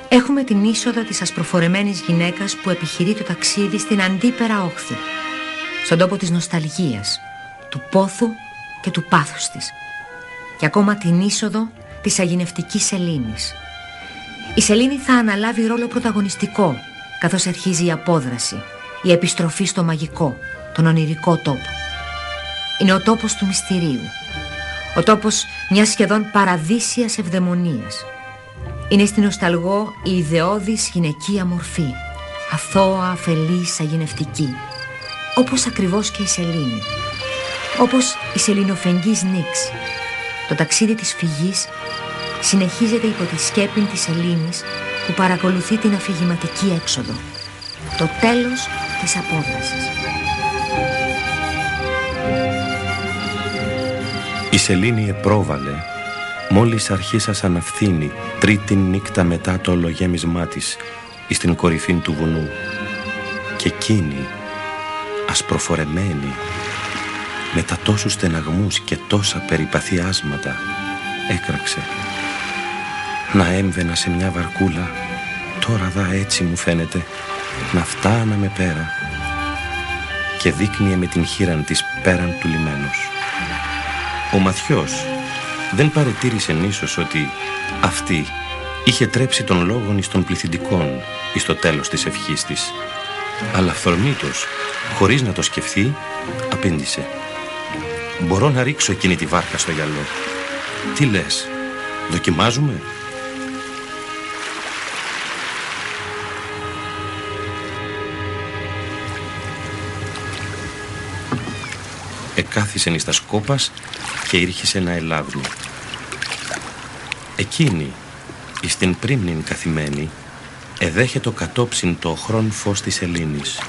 Έχουμε την είσοδο της ασπροφορεμένης γυναίκας που επιχειρεί το ταξίδι στην αντίπερα όχθη, στον τόπο της νοσταλγίας, του πόθου και του πάθους της. Και ακόμα την είσοδο της αγινευτικής σελήνης. Η σελήνη θα αναλάβει ρόλο πρωταγωνιστικό, καθώς αρχίζει η απόδραση, η επιστροφή στο μαγικό, τον ονειρικό τόπο. Είναι ο τόπος του μυστηρίου, ο τόπος μιας σχεδόν παραδείσιας ευδαιμονίας. Είναι στην νοσταλγό η ιδεώδης γυναικεία μορφή, αθώα, αφελής, αγινευτική, όπως ακριβώς και η σελήνη. Όπως η σελινοφεγγής Νίξ. Το ταξίδι της φυγής συνεχίζεται υπό τη σκέπη της σελήνης που παρακολουθεί την αφηγηματική έξοδο. Το τέλος της απόδρασης. Η σελήνη επρόβαλε μόλις αρχίσασαν να φθήνει τρίτη νύχτα μετά το ολογέμισμά της εις την κορυφή του βουνού και εκείνη ασπροφορεμένη με τα τόσους στεναγμούς και τόσα περιπαθιάσματα έκραξε να έμβαινα σε μια βαρκούλα τώρα δα έτσι μου φαίνεται να φτάναμε πέρα και δείχνει με την χείραν της πέραν του λιμένος. Ο Μαθιός δεν παρετήρησε ίσως ότι αυτή είχε τρέψει τον λόγον εις των πληθυντικών εις το τέλος της ευχής της. Αλλά φθορμήτως, χωρίς να το σκεφτεί, απήντησε. «Μπορώ να ρίξω εκείνη τη βάρκα στο γυαλό». «Τι λες, δοκιμάζουμε» εκάθισεν εις τα σκόπας και ήρχισε να ελάβει. Εκείνη, εις την πρίμνην καθημένη, εδέχε το κατόψιν το χρόν φως της Ελλήνης,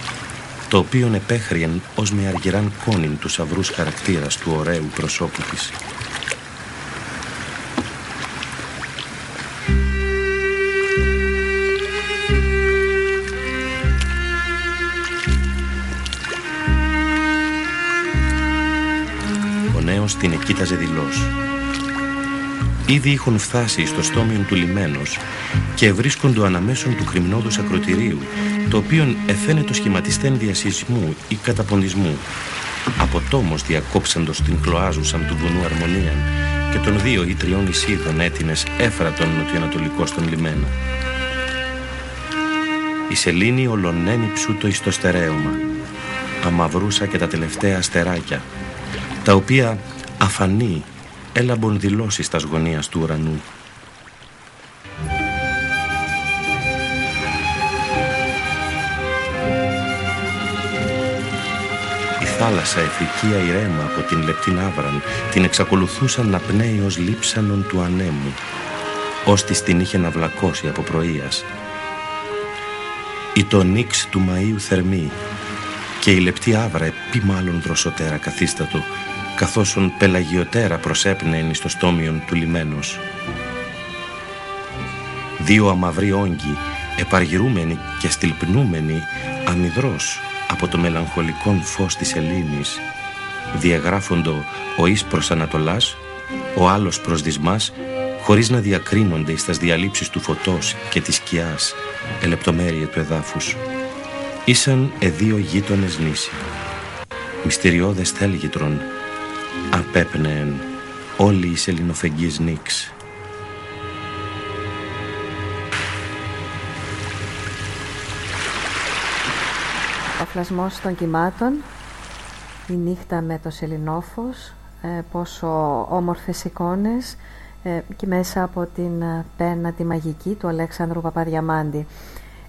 το οποίον επέχριεν ως με αργυράν κόνην του σαυρούς χαρακτήρας του ωραίου προσώπου της. Την εκείταζε δηλώς. Ήδη είχαν φτάσει στο στόμιον του λιμένος και βρίσκοντο αναμέσων του κρυμνόδους ακροτηρίου, το οποίον εφαίνεται σχηματιστέν διασυσμού ή καταποντισμού. Από τόμος διακόψαντος την χλωάζουσαν του βουνού αρμονίαν και των δύο ή τριών εισίδων έτινες έφερα τον νοτιοανατολικός στον λιμένα. Η σελήνη ολονένει ψούτο εις το στερέωμα, αμαυρούσα και τα τελευταία αστεράκια, τα οποία αφανή έλαμπον δηλώσει στα γωνίας του ουρανού. Η θάλασσα ηθικία ηρέμα από την λεπτή άβραν την εξακολουθούσαν να πνέει ως λείψανον του ανέμου ως της την είχε να βλακώσει από πρωίας. Η το νίξ του Μαΐου θερμή και η λεπτή άβρα επί μάλλον δροσοτέρα καθίστατο καθώς ον πελαγιωτέρα προσέπνεεν εις το στόμιον του λιμένος. Δύο αμαυροί όγκοι, επαργυρούμενοι και στυλπνούμενοι αμυδρός από το μελαγχολικόν φως της Ελλήνης, διαγράφοντο ο εις προς Ανατολάς, ο άλλος προς Δυσμάς, χωρίς να διακρίνονται εις τας διαλύψεις του φωτός και της σκιάς, ελεπτομέρεια του εδάφους. Ήσαν εδύο γείτονες νήσι. Μυστηριώδες θέλγητρον, απέπνεεν όλοι οι ελληνοφεγγείς νίξ. Ο φλασμός των κυμάτων, η νύχτα με το σελινόφος, ε, πόσο όμορφες εικόνες ε, και μέσα από την ε, πένα τη μαγική του Αλέξανδρου Παπαδιαμάντη.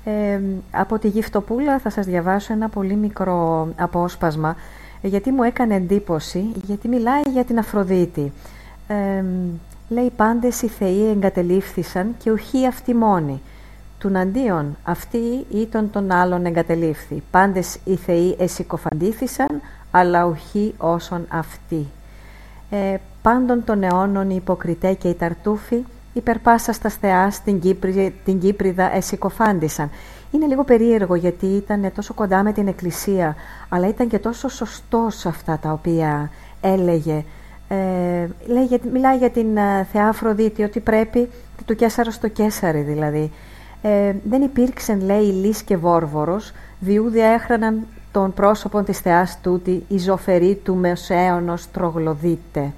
Ε, από τη Γυφτοπούλα θα σας διαβάσω ένα πολύ μικρό απόσπασμα γιατί μου έκανε εντύπωση, γιατί μιλάει για την Αφροδίτη. Ε, λέει πάντες οι θεοί εγκατελείφθησαν και ουχή αυτοί μόνοι. Τουναντίον αυτοί ή των των άλλων εγκατελείφθη. Πάντες οι θεοί εσυκοφαντήθησαν, αλλά ουχή όσων αυτοί. Ε, πάντων των αιώνων οι υποκριτέ και οι ταρτούφοι υπερπάσα στα θεά στην, Κύπρη, την Κύπριδα εσυκοφάντησαν. Είναι λίγο περίεργο γιατί ήταν τόσο κοντά με την Εκκλησία, αλλά ήταν και τόσο σωστός αυτά τα οποία έλεγε. Ε, λέει, μιλάει για την ε, θεά Αφροδίτη, ότι πρέπει του Κέσαρος στο Κέσαρι δηλαδή. Ε, δεν υπήρξε, λέει, λύς και βόρβορος, διούδια έχραναν των πρόσωπων της θεάς τούτη η ζωφερή του μεσαίωνος τρογλωδίτε.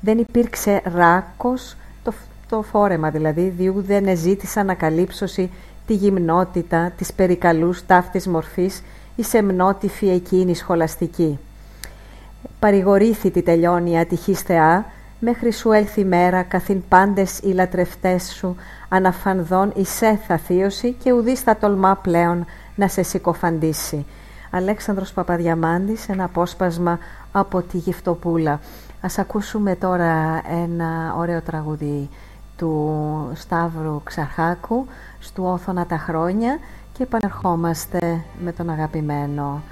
Δεν υπήρξε ράκος, το, το φόρεμα δηλαδή, διού δεν εζήτησαν ανακαλύψωση τη γυμνότητα της περικαλούς ταύτης μορφής η σεμνότυφη εκείνη σχολαστική. Παρηγορήθη τη τελειώνει η ατυχής θεά, μέχρι σου έλθει μέρα καθήν πάντες οι λατρευτές σου αναφανδόν εισέθα θείωση και ουδής θα τολμά πλέον να σε συκοφαντήσει. Αλέξανδρος Παπαδιαμάντης, ένα απόσπασμα από τη Γυφτοπούλα. Ας ακούσουμε τώρα ένα ωραίο τραγούδι του Σταύρου Ξαρχάκου, «Στου όθωνα τα χρόνια» και επανερχόμαστε με τον αγαπημένο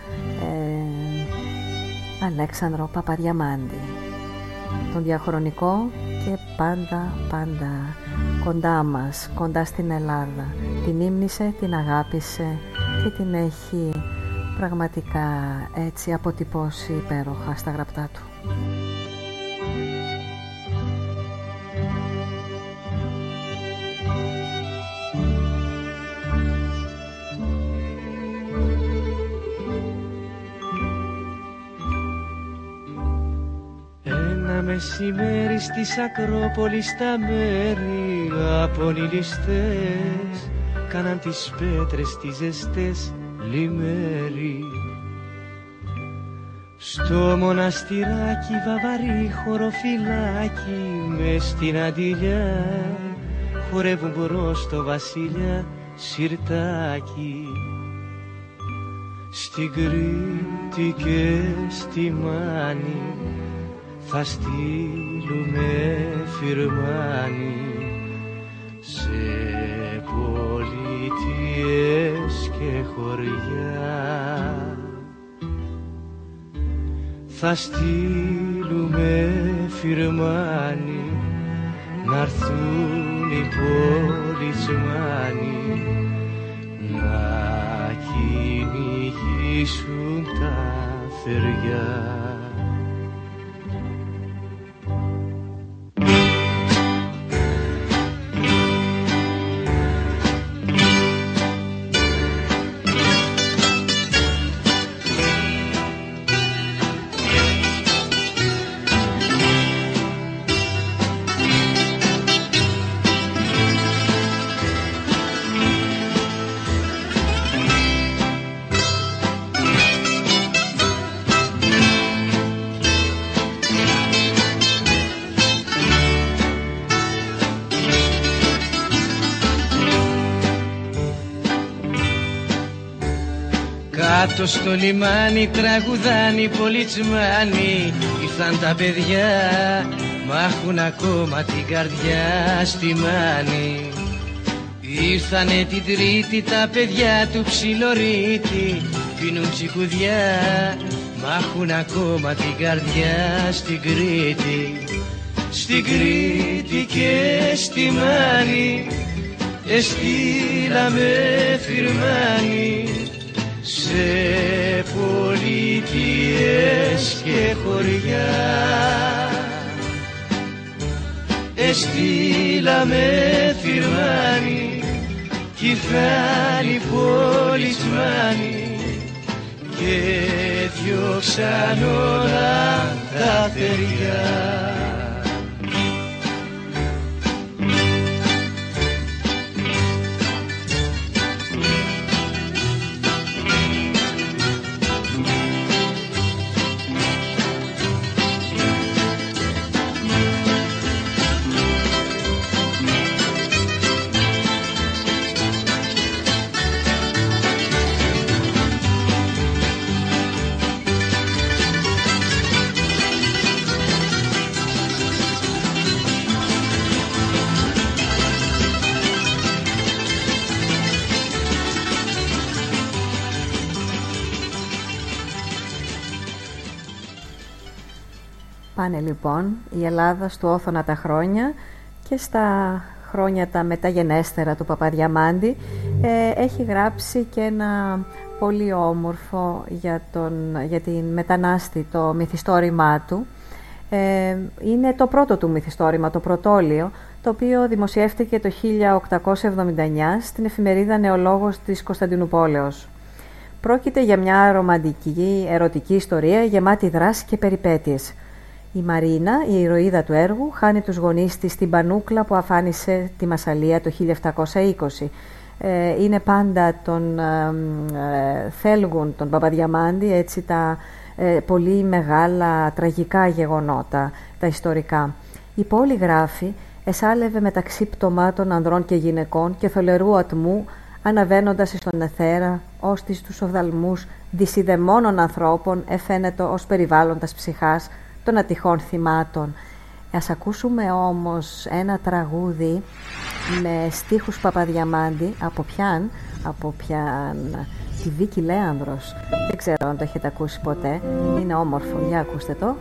ε, Αλέξανδρο Παπαδιαμάντη. Τον διαχρονικό και πάντα πάντα κοντά μας, κοντά στην Ελλάδα. Την ύμνησε, την αγάπησε και την έχει πραγματικά έτσι αποτυπώσει υπέροχα στα γραπτά του. Ένα μεσημέρι στις Ακρόπολης στα μέρη από ληστές κάναν τις πέτρες τις ζεστές λιμέρι. Στο μοναστηράκι βαβαρή χωροφυλάκι μες στην αντιλιά. Χορεύουν μπρος το βασιλιά σιρτάκι. Στην Κρήτη και στη Μάνη θα στείλουμε φυρμάνι σε πολιτείες και χωριά. Θα στείλουμε φυρμάνι να έρθουν οι πολιτσμάνοι να κυνηγήσουν τα θεριά Κάτω στο λιμάνι τραγουδάνει πολιτσμάνι Ήρθαν τα παιδιά μ' έχουν ακόμα την καρδιά στη μάνη. Ήρθανε την τρίτη τα παιδιά του ψιλορίτη. Πίνουν τσικουδιά Μ' έχουν ακόμα την καρδιά στην Κρήτη. Στην Κρήτη και στη Μάνη Εστήλαμε φυρμάνι σε πολιτείες και χωριά. Εστήλαμε φυρμάνι κι φάνη πολισμάνι και διώξαν όλα τα παιδιά Πάνε λοιπόν η Ελλάδα στο όθωνα τα χρόνια και στα χρόνια τα μεταγενέστερα του Παπαδιαμάντη ε, έχει γράψει και ένα πολύ όμορφο για, τον, για την μετανάστη το μυθιστόρημά του. Ε, είναι το πρώτο του μυθιστόρημα, το πρωτόλιο, το οποίο δημοσιεύτηκε το 1879 στην εφημερίδα Νεολόγος της Κωνσταντινούπολεως. Πρόκειται για μια ρομαντική, ερωτική ιστορία γεμάτη δράση και περιπέτειες. Η Μαρίνα, η ηρωίδα του έργου, χάνει τους γονείς της στην Πανούκλα που αφάνισε τη Μασαλία το 1720. Ε, είναι πάντα τον ε, θέλγουν τον Παπαδιαμάντη έτσι τα ε, πολύ μεγάλα τραγικά γεγονότα, τα ιστορικά. Η πόλη γράφει εσάλευε μεταξύ πτωμάτων ανδρών και γυναικών και θολερού ατμού αναβαίνοντας στον εθέρα, ως τις τους οφδαλμούς δυσιδεμόνων ανθρώπων εφαίνεται ως περιβάλλοντας ψυχάς των ατυχών θυμάτων. Ας ακούσουμε όμως ένα τραγούδι με στίχους Παπαδιαμάντη από ποιαν, από ποιαν; Τη Βίκη Λέανδρος. Δεν ξέρω αν το έχετε ακούσει ποτέ. Είναι όμορφο. Για ακούστε το.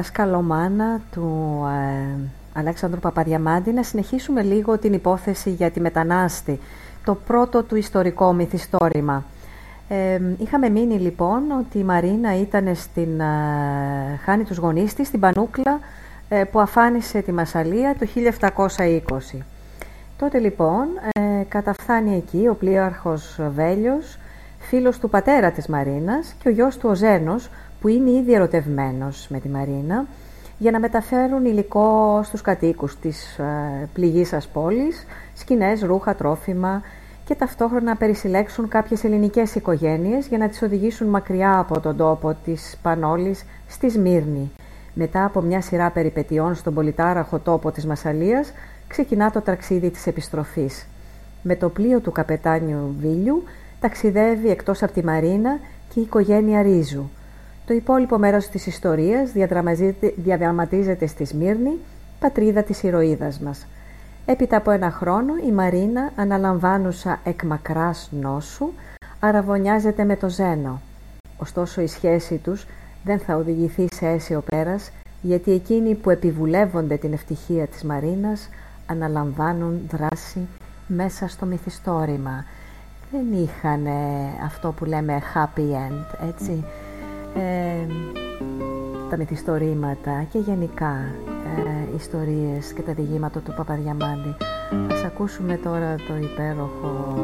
Δασκαλομάνα του ε, Αλέξανδρου Παπαδιαμάντη να συνεχίσουμε λίγο την υπόθεση για τη μετανάστη, το πρώτο του ιστορικό μυθιστόρημα. Ε, είχαμε μείνει λοιπόν ότι η Μαρίνα ήταν στην ε, χάνη τους γονείς της, στην Πανούκλα, ε, που αφάνισε τη Μασαλία το 1720. Τότε λοιπόν ε, καταφθάνει εκεί ο πλοίαρχος Βέλιος, φίλος του πατέρα της Μαρίνας και ο γιος του ο Ζένος, που είναι ήδη ερωτευμένος με τη Μαρίνα, για να μεταφέρουν υλικό στους κατοίκους της ε, πληγής πόλης, σκηνές, ρούχα, τρόφιμα και ταυτόχρονα περισυλλέξουν κάποιες ελληνικές οικογένειες για να τις οδηγήσουν μακριά από τον τόπο της Πανόλης στη Σμύρνη. Μετά από μια σειρά περιπετειών στον πολυτάραχο τόπο της Μασαλίας, ξεκινά το ταξίδι της επιστροφής. Με το πλοίο του καπετάνιου Βίλιου ταξιδεύει εκτός από τη Μαρίνα και η οικογένεια Ρίζου. Το υπόλοιπο μέρος της ιστορίας διαδραματίζεται στη Σμύρνη, πατρίδα της ηρωίδας μας. Έπειτα από ένα χρόνο η Μαρίνα, αναλαμβάνουσα εκ μακράς νόσου, αραβωνιάζεται με το Ζένο. Ωστόσο η σχέση τους δεν θα οδηγηθεί σε αίσιο πέρας, γιατί εκείνοι που επιβουλεύονται την ευτυχία της Μαρίνας αναλαμβάνουν δράση μέσα στο μυθιστόρημα. Δεν είχαν αυτό που λέμε happy end, έτσι. Ε, τα μυθιστορήματα και γενικά ε, ιστορίες και τα διηγήματα του Παπαδιαμάντη. Ας ακούσουμε τώρα το υπέροχο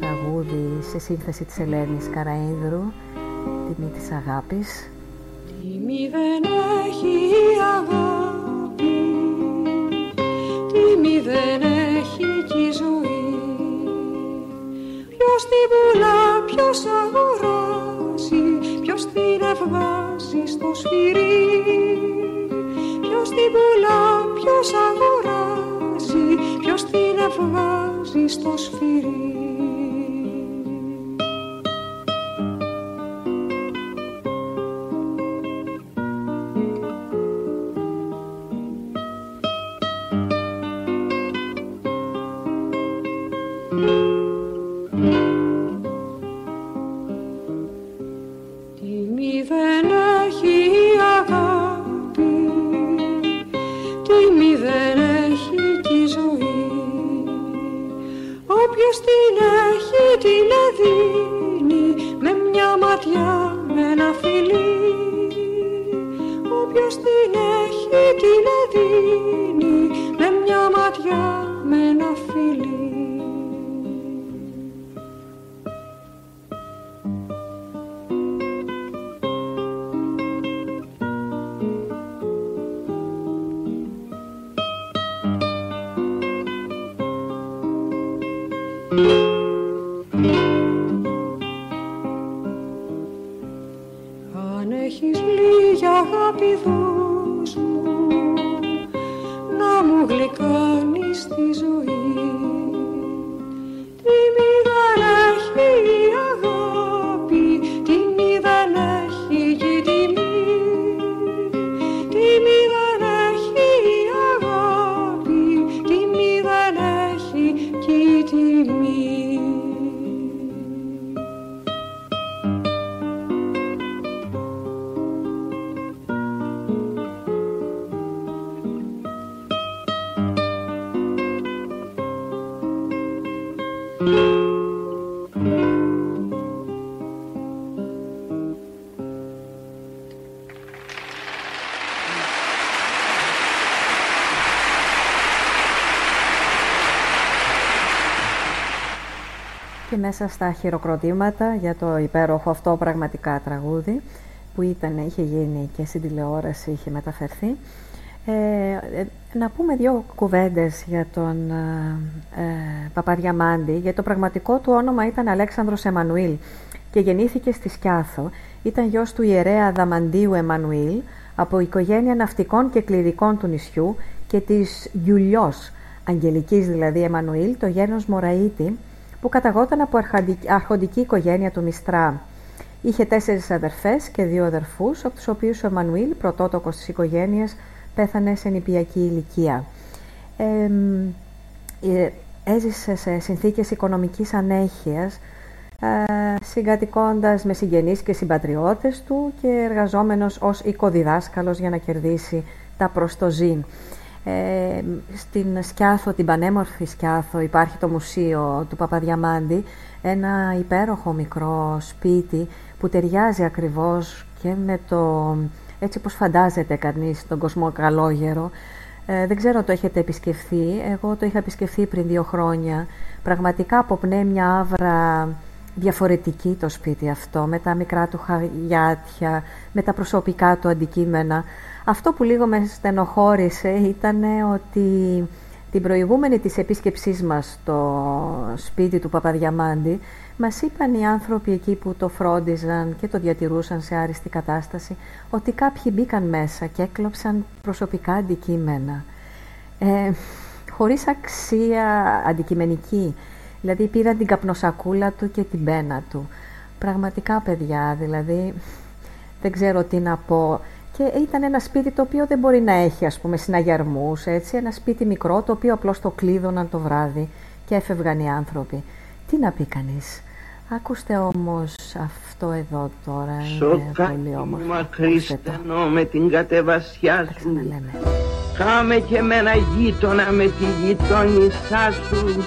τραγούδι σε σύνθεση της Ελένης Καραΐδρου, «Τιμή της αγάπης». Τιμή δεν έχει η αγάπη, τιμή δεν έχει και η ζωή. Ποιος την πουλά, ποιος αγοράζει, ποιος την ευγάζει στο σφυρί. Ποιος την πουλά, ποιος αγοράζει, ποιος την ευγάζει στο σφυρί. Μέσα στα χειροκροτήματα για το υπέροχο αυτό πραγματικά τραγούδι που ήταν, είχε γίνει και στην τηλεόραση, είχε μεταφερθεί. Ε, ε, να πούμε δύο κουβέντες για τον ε, ε, Παπαδιαμάντη, γιατί το πραγματικό του όνομα ήταν Αλέξανδρος Εμμανουήλ και γεννήθηκε στη Σκιάθο. Ήταν γιος του ιερέα Δαμαντίου Εμμανουήλ από οικογένεια ναυτικών και κληρικών του νησιού και της Γιουλιός, αγγελικής δηλαδή Εμμανουήλ, το γένος Μωραήτη, που καταγόταν από αρχοντική οικογένεια του Μιστρά. Είχε τέσσερις αδερφές και δύο αδερφούς, από τους οποίους ο Εμμανουήλ, πρωτότοκος της οικογένειας, πέθανε σε νηπιακή ηλικία. Ε, έζησε σε συνθήκες οικονομικής ανέχειας, ε, συγκατοικώντας με συγγενείς και συμπατριώτες του και εργαζόμενος ως οικοδιδάσκαλος για να κερδίσει τα προστοζήν. Ε, στην Σκιάθο, την πανέμορφη Σκιάθο, υπάρχει το μουσείο του Παπαδιαμάντη, ένα υπέροχο μικρό σπίτι που ταιριάζει ακριβώς και με το έτσι όπως φαντάζεται κανείς τον κοσμό καλόγερο. Ε, δεν ξέρω το έχετε επισκεφθεί, εγώ το είχα επισκεφθεί πριν δύο χρόνια. Πραγματικά αποπνέει μια άβρα διαφορετική το σπίτι αυτό, με τα μικρά του χαγιάτια, με τα προσωπικά του αντικείμενα. Αυτό που λίγο με στενοχώρησε ήταν ότι την προηγούμενη της επίσκεψής μας στο σπίτι του Παπαδιαμάντη μας είπαν οι άνθρωποι εκεί που το φρόντιζαν και το διατηρούσαν σε άριστη κατάσταση ότι κάποιοι μπήκαν μέσα και έκλωψαν προσωπικά αντικείμενα ε, χωρίς αξία αντικειμενική. Δηλαδή πήραν την καπνοσακούλα του και την πένα του. Πραγματικά παιδιά, δηλαδή δεν ξέρω τι να πω. Και ήταν ένα σπίτι το οποίο δεν μπορεί να έχει ας πούμε συναγερμούς, έτσι. Ένα σπίτι μικρό το οποίο απλώς το κλείδωναν το βράδυ και έφευγαν οι άνθρωποι. Τι να πει κανείς. Άκουστε όμως αυτό εδώ τώρα, είναι πολύ όμορφο. Μα με την κατεβασιά σου. Χάμε και ένα γείτονα με τη γειτόνισά σου.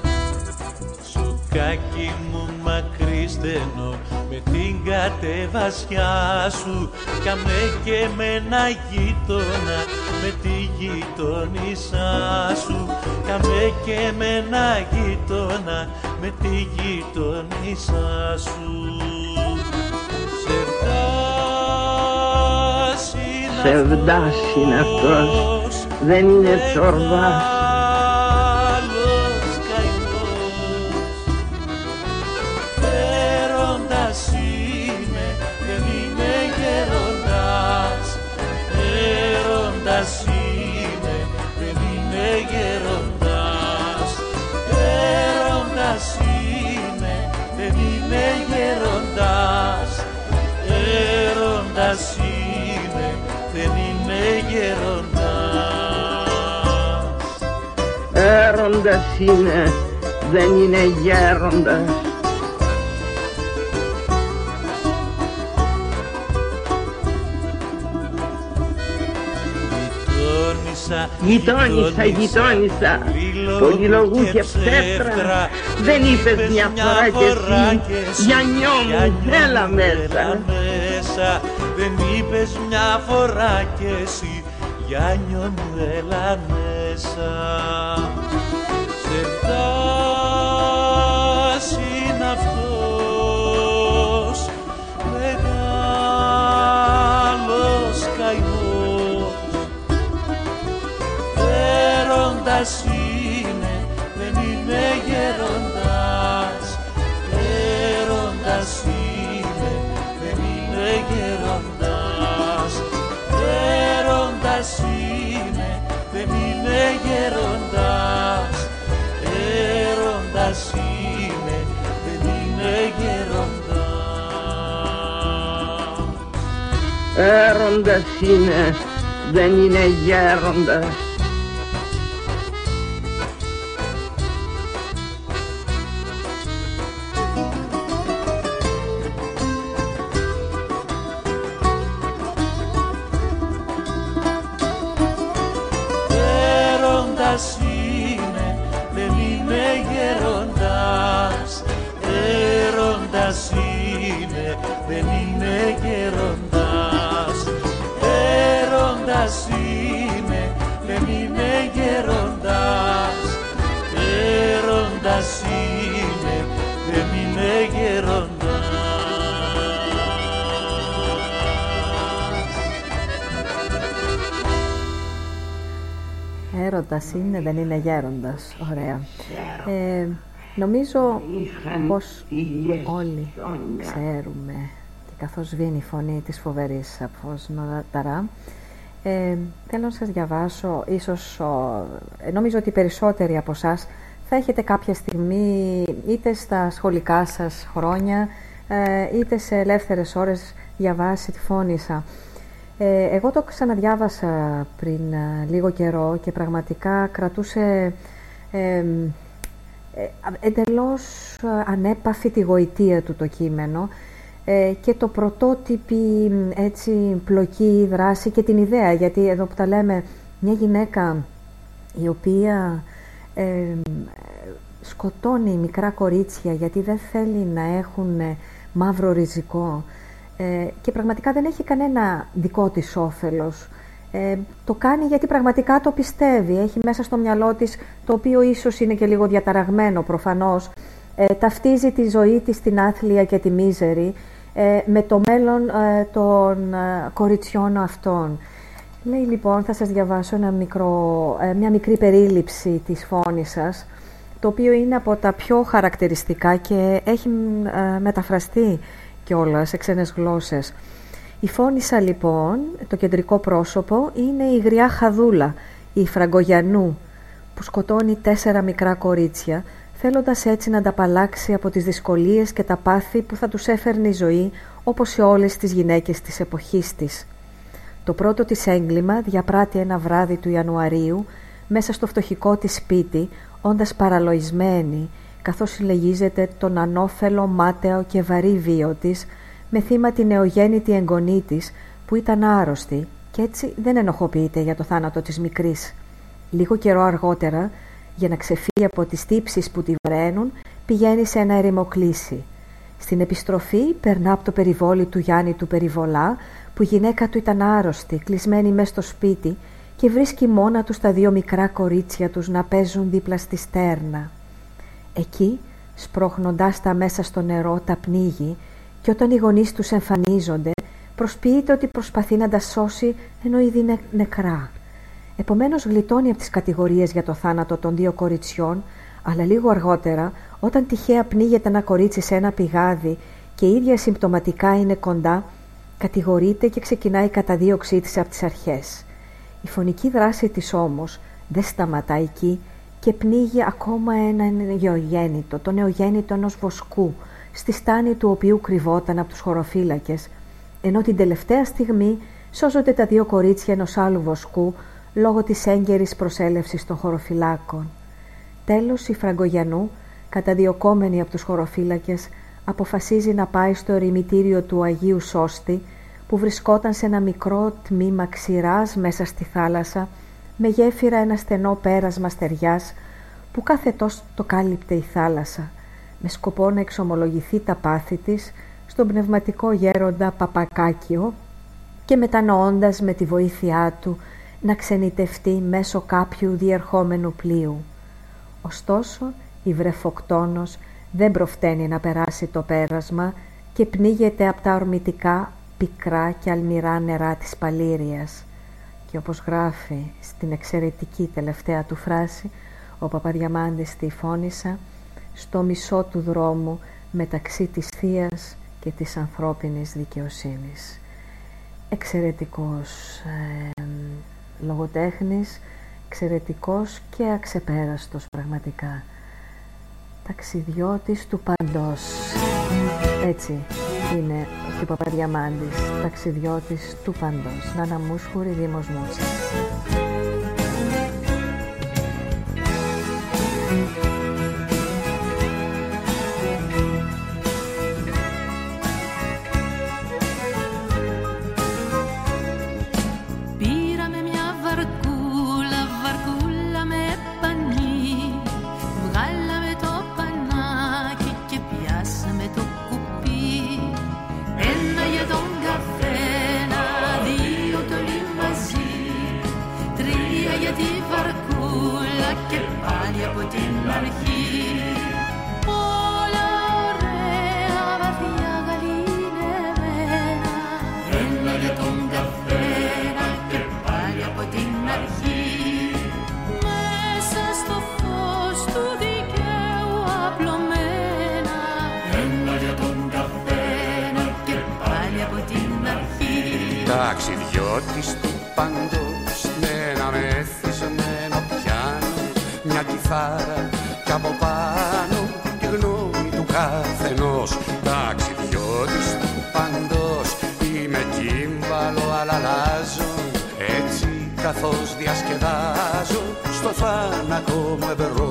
Σουκάκι μου μακρύς στενό με την κατεβασιά σου. Κάμε και με ένα γείτονα με τη γειτονισά σου. Κάμε και με ένα γείτονα με τη γειτονισά σου. Σεβδάς είναι αυτός, δεν είναι τσορβάς Έρωτας είναι, δεν είναι γέροντας. Γειτόνισσα, γειτόνισσα, πολυλογού και ψεύτρα Δεν είπες μια φορά κι εσύ, γιανιό μου, έλα μέσα. Δεν είπες μια φορά κι εσύ, γιανιό μου, έλα μέσα Έρωτας είναι, δεν είναι γέροντας. Έρωτας είναι, δεν είναι γέροντας. Έρωτας είναι, δεν είναι γέροντας. Έρωτας είναι, δεν είναι γέροντας. Έρωτας είναι, δεν είναι γέροντας Έρωτας είναι, δεν είναι γέροντας. Ωραία. Ε, νομίζω πως όλοι ξέρουμε και καθώς σβήνει η φωνή της φοβερής Σαφώς Νοταρά ε, θέλω να σας διαβάσω ίσως ο, ε, νομίζω ότι οι περισσότεροι από εσάς θα έχετε κάποια στιγμή είτε στα σχολικά σας χρόνια ε, είτε σε ελεύθερες ώρες διαβάσει τη φώνησα ε, εγώ το ξαναδιάβασα πριν ε, λίγο καιρό και πραγματικά κρατούσε ε, εντελώς ε, ανέπαφη τη γοητεία του το κείμενο ε, και το πρωτότυπη έτσι, πλοκή δράση και την ιδέα, γιατί εδώ που τα λέμε μια γυναίκα η οποία ε, σκοτώνει μικρά κορίτσια γιατί δεν θέλει να έχουν μαύρο ριζικό και πραγματικά δεν έχει κανένα δικό της όφελος ε, το κάνει γιατί πραγματικά το πιστεύει. Έχει μέσα στο μυαλό της, το οποίο ίσως είναι και λίγο διαταραγμένο προφανώς, ε, ταυτίζει τη ζωή της στην άθλια και τη μίζερη ε, με το μέλλον ε, των κοριτσιών αυτών. Λέει λοιπόν, θα σας διαβάσω ένα μικρό, μια μικρή περίληψη της φόνης σας, το οποίο είναι από τα πιο χαρακτηριστικά και έχει μεταφραστεί κιόλας σε ξένες γλώσσες. Η Φώνησα λοιπόν, το κεντρικό πρόσωπο, είναι η γριά Χαδούλα, η Φραγκογιανού, που σκοτώνει τέσσερα μικρά κορίτσια, θέλοντας έτσι να ανταπαλλάξει από τις δυσκολίες και τα πάθη που θα τους έφερνε η ζωή, όπως σε όλες τις γυναίκες της εποχής της. Το πρώτο της έγκλημα διαπράττει ένα βράδυ του Ιανουαρίου, μέσα στο φτωχικό της σπίτι, όντας παραλοισμένη, καθώς συλλεγίζεται τον ανώφελο, μάταιο και βαρύ βίο της, με θύμα την νεογέννητη εγγονή της που ήταν άρρωστη και έτσι δεν ενοχοποιείται για το θάνατο της μικρής. Λίγο καιρό αργότερα, για να ξεφύγει από τις τύψεις που τη βρένουν, πηγαίνει σε ένα ερημοκλήσι. Στην επιστροφή περνά από το περιβόλι του Γιάννη του Περιβολά, που η γυναίκα του ήταν άρρωστη, κλεισμένη μέσα στο σπίτι και βρίσκει μόνα του τα δύο μικρά κορίτσια τους να παίζουν δίπλα στη στέρνα. Εκεί, σπρώχνοντάς τα μέσα στο νερό, τα πνίγει και όταν οι γονείς τους εμφανίζονται προσποιείται ότι προσπαθεί να τα σώσει ενώ ήδη είναι νεκρά. Επομένως γλιτώνει από τις κατηγορίες για το θάνατο των δύο κοριτσιών αλλά λίγο αργότερα όταν τυχαία πνίγεται ένα κορίτσι σε ένα πηγάδι και η ίδια συμπτωματικά είναι κοντά κατηγορείται και ξεκινάει η καταδίωξή της από τις αρχές. Η φωνική δράση της όμως δεν σταματά εκεί και πνίγει ακόμα ένα νεογέννητο, το νεογέννητο ενός βοσκού στη στάνη του οποίου κρυβόταν από τους χωροφύλακες, ενώ την τελευταία στιγμή σώζονται τα δύο κορίτσια ενός άλλου βοσκού λόγω της έγκαιρης προσέλευσης των χωροφυλάκων. Τέλος η Φραγκογιανού, καταδιωκόμενη από τους χωροφύλακες, αποφασίζει να πάει στο ερημητήριο του Αγίου Σώστη, που βρισκόταν σε ένα μικρό τμήμα ξηράς μέσα στη θάλασσα, με γέφυρα ένα στενό πέρασμα στεριάς, που κάθε το κάλυπτε η θάλασσα, με σκοπό να εξομολογηθεί τα πάθη της στον πνευματικό γέροντα Παπακάκιο και μετανοώντας με τη βοήθειά του να ξενιτευτεί μέσω κάποιου διερχόμενου πλοίου. Ωστόσο, η βρεφοκτόνος δεν προφταίνει να περάσει το πέρασμα και πνίγεται από τα ορμητικά πικρά και αλμυρά νερά της Παλήριας. Και όπως γράφει στην εξαιρετική τελευταία του φράση, ο Παπαδιαμάντης στη φώνησα στο μισό του δρόμου μεταξύ της θείας και της ανθρώπινης δικαιοσύνης. Εξαιρετικός ε, λογοτέχνης, εξαιρετικός και αξεπέραστος πραγματικά. Ταξιδιώτης του παντός. Έτσι είναι και ο Παπαδιαμάντης, ταξιδιώτης του παντός. Νάνα Μούσχουρη, Δήμος Μούτσα. Ταξιδιώτης του παντός με ένα μεθυσμένο πιάνο μια κιθάρα κι από πάνω τη γνώμη του καθενός. Ταξιδιώτης του παντός είμαι κύμβαλο αλλά αλλάζω. Έτσι καθώς διασκεδάζω στο θάνατο μου εμπερός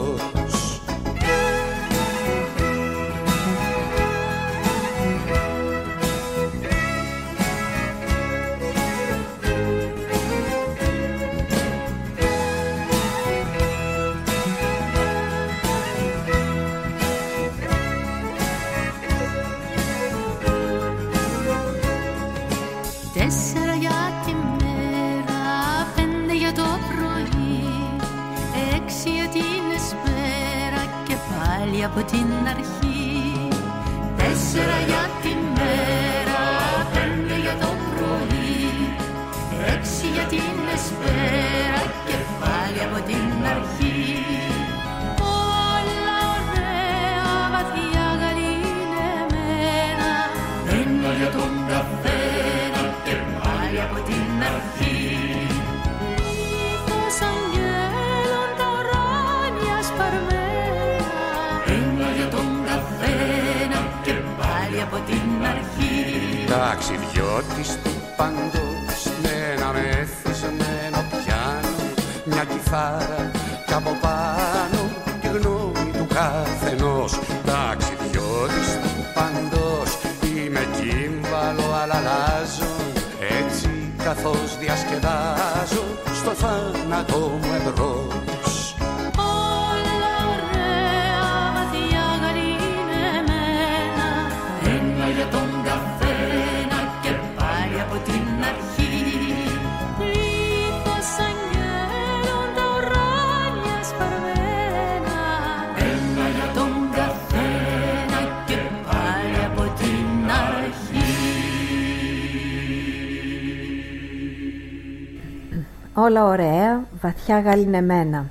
Όλα ωραία, βαθιά γαλινεμένα.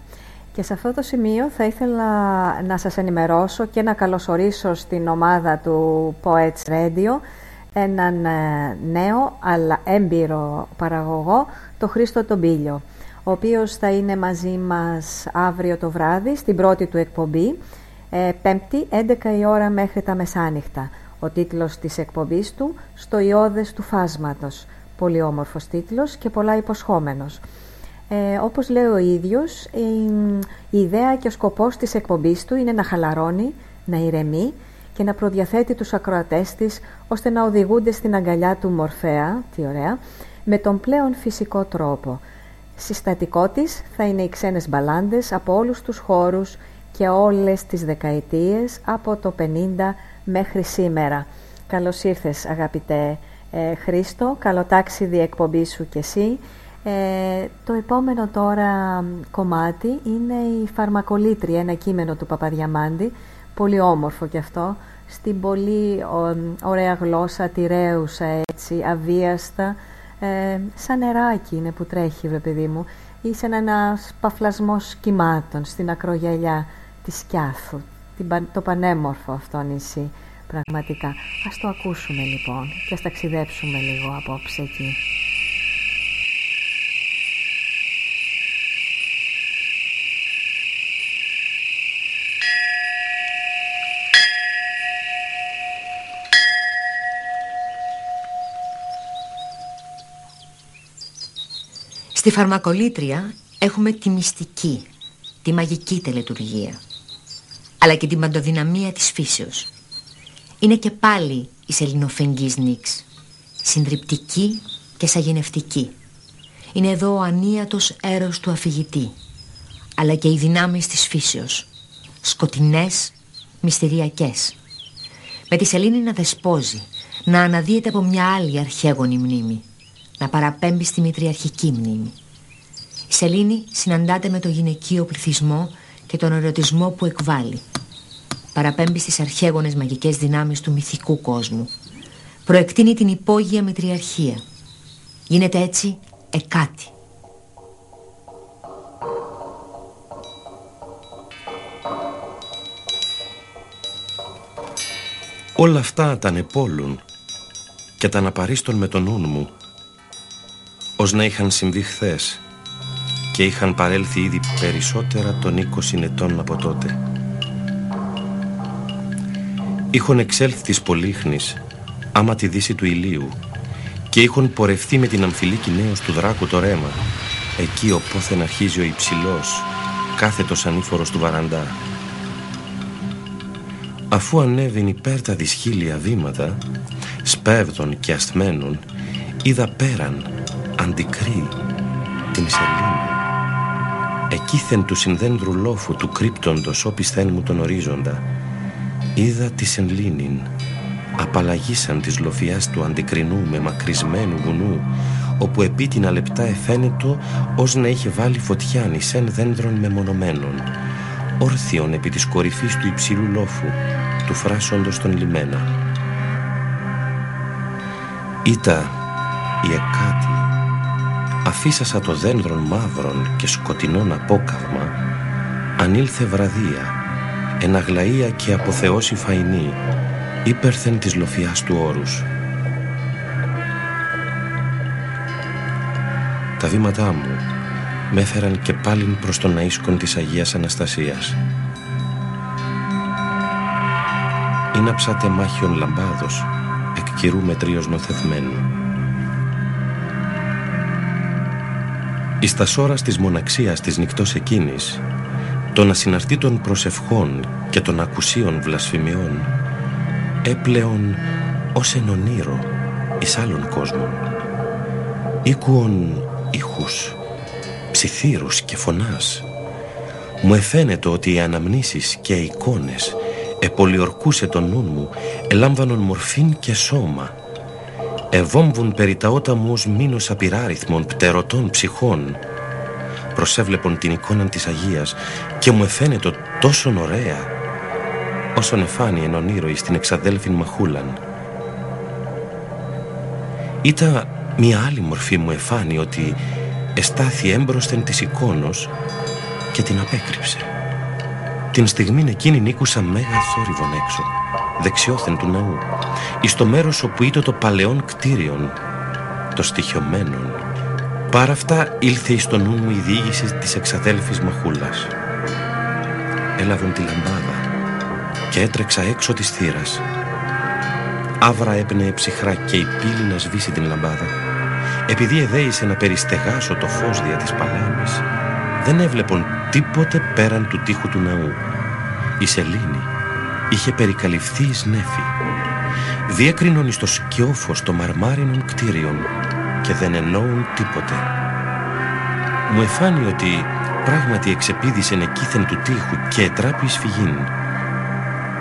Και σε αυτό το σημείο θα ήθελα να σας ενημερώσω και να καλωσορίσω στην ομάδα του Poets Radio έναν ε, νέο αλλά έμπειρο παραγωγό, το Χρήστο Τομπίλιο, ο οποίος θα είναι μαζί μας αύριο το βράδυ στην πρώτη του εκπομπή, ε, πέμπτη 11 η ώρα μέχρι τα μεσάνυχτα. Ο τίτλος της εκπομπής του «Στο ιώδες του φάσματος». Πολύ όμορφος τίτλος και πολλά υποσχόμενος. Ε, όπως λέει ο ίδιος, η, η ιδέα και ο σκοπός της εκπομπής του είναι να χαλαρώνει, να ηρεμεί και να προδιαθέτει τους ακροατές της ώστε να οδηγούνται στην αγκαλιά του Μορφέα, τι ωραία, με τον πλέον φυσικό τρόπο. Συστατικό της θα είναι οι ξένες μπαλάντες από όλους τους χώρους και όλες τις δεκαετίες από το 50 μέχρι σήμερα. Καλώς ήρθες αγαπητέ ε, Χρήστο, καλό ταξίδι εκπομπή σου και εσύ. Ε, το επόμενο τώρα κομμάτι είναι η Φαρμακολήτρια, ένα κείμενο του Παπαδιαμάντη, πολύ όμορφο κι αυτό, στην πολύ ωραία γλώσσα, τυρέουσα έτσι, αβίαστα, ε, σαν νεράκι είναι που τρέχει βρε παιδί μου, ή σαν ένα παφλασμός κυμάτων στην ακρογιαλιά της Σκιάθου, το πανέμορφο αυτό νησί. Πραγματικά. Ας το ακούσουμε λοιπόν και ας ταξιδέψουμε λίγο απόψε εκεί. Στη φαρμακολήτρια έχουμε τη μυστική, τη μαγική τελετουργία, αλλά και την παντοδυναμία της φύσεως. Είναι και πάλι η σελινοφεγγής νίξ, συντριπτική και σαγενευτική. Είναι εδώ ο ανίατος έρος του αφηγητή, αλλά και οι δυνάμεις της φύσεως, σκοτεινές, μυστηριακές. Με τη σελήνη να δεσπόζει, να αναδύεται από μια άλλη αρχαίγονη μνήμη, να παραπέμπει στη μητριαρχική μνήμη. Η σελήνη συναντάται με το γυναικείο πληθυσμό και τον ερωτισμό που εκβάλλει. Παραπέμπει στις αρχαίγονες μαγικές δυνάμεις του μυθικού κόσμου. Προεκτείνει την υπόγεια μητριαρχία. Γίνεται έτσι εκάτι. Όλα αυτά τα ανεπόλουν και τα αναπαρίστων με τον νου μου ως να είχαν συμβεί χθες και είχαν παρέλθει ήδη περισσότερα των 20 ετών από τότε. Είχον εξέλθει της Πολύχνης άμα τη δύση του ηλίου και είχον πορευτεί με την αμφιλίκη νέος του δράκου το ρέμα εκεί οπόθεν αρχίζει ο υψηλός κάθετος ανήφορος του βαραντά. Αφού ανέβην υπέρ τα δυσχύλια βήματα σπέβδων και ασθμένων είδα πέραν αντικρεί την σελήνη. Εκείθεν του συνδένδρου λόφου του κρύπτοντος όπισθέν μου τον ορίζοντα. Είδα της σελήνην, απαλλαγήσαν της λοφιάς του αντικρινού με μακρισμένου βουνού, όπου επίτινα λεπτά εφαίνετο ως να είχε βάλει φωτιά νησέν δέντρων μεμονωμένων. όρθιον επί της κορυφής του υψηλού λόφου, του φράσοντος τον λιμένα. Ήτα η εκάτη, αφήσασα το δένδρον μαύρον και σκοτεινόν απόκαυμα, ανήλθε βραδία, εναγλαία και αποθεώσει φαϊνή, ύπερθεν της λοφιάς του όρους. Τα βήματά μου με έφεραν και πάλιν προς τον αίσκον της Αγίας Αναστασίας. Ήναψα τεμάχιον λαμπάδος, εκ κυρού μετρίως νοθευμένου. Εις τας σώρας της μοναξίας της νυχτός εκείνης, των ασυναρτήτων προσευχών και των ακουσίων βλασφημιών, έπλεον ως εν ονείρο εις άλλων κόσμων. Ήκουον ήχους, ψιθύρους και φωνάς. Μου εφαίνεται ότι οι αναμνήσεις και οι εικόνες επολιορκούσε τον νου μου, ελάμβανον μορφήν και σώμα. Εβόμβουν περί τα ότα μου ως μήνος απειράριθμων πτερωτών ψυχών. Προσέβλεπον την εικόνα της Αγίας και μου εφαίνεται τόσο ωραία, όσον εφάνει εν ονείροη στην εξαδέλφην Μαχούλαν. Ήταν μια άλλη μορφή μου εφάνει ότι εστάθη έμπροσθεν της εικόνος και την απέκρυψε. Την στιγμή εκείνη νίκουσα μέγα θόρυβον έξω, δεξιόθεν του ναού, εις το μέρος όπου ήταν το παλαιόν κτίριον, το στοιχειωμένον. Πάρα αυτά ήλθε εις το νου μου η διήγηση της εξαδέλφης Μαχούλας. Έλαβαν τη λαμπάδα και έτρεξα έξω της θύρας. Άβρα έπαινε ψυχρά και η πύλη να σβήσει την λαμπάδα. Επειδή εδέησε να περιστεγάσω το φως δια της παλάμης, δεν έβλεπον τίποτε πέραν του τείχου του ναού. Η σελήνη είχε περικαλυφθεί εις νέφη. Διέκρινον εις το σκιόφος των μαρμάρινων κτίριων και δεν εννοούν τίποτε. Μου εφάνει ότι πράγματι εξεπίδησεν εκείθεν του τείχου και ετράπη σφυγήν.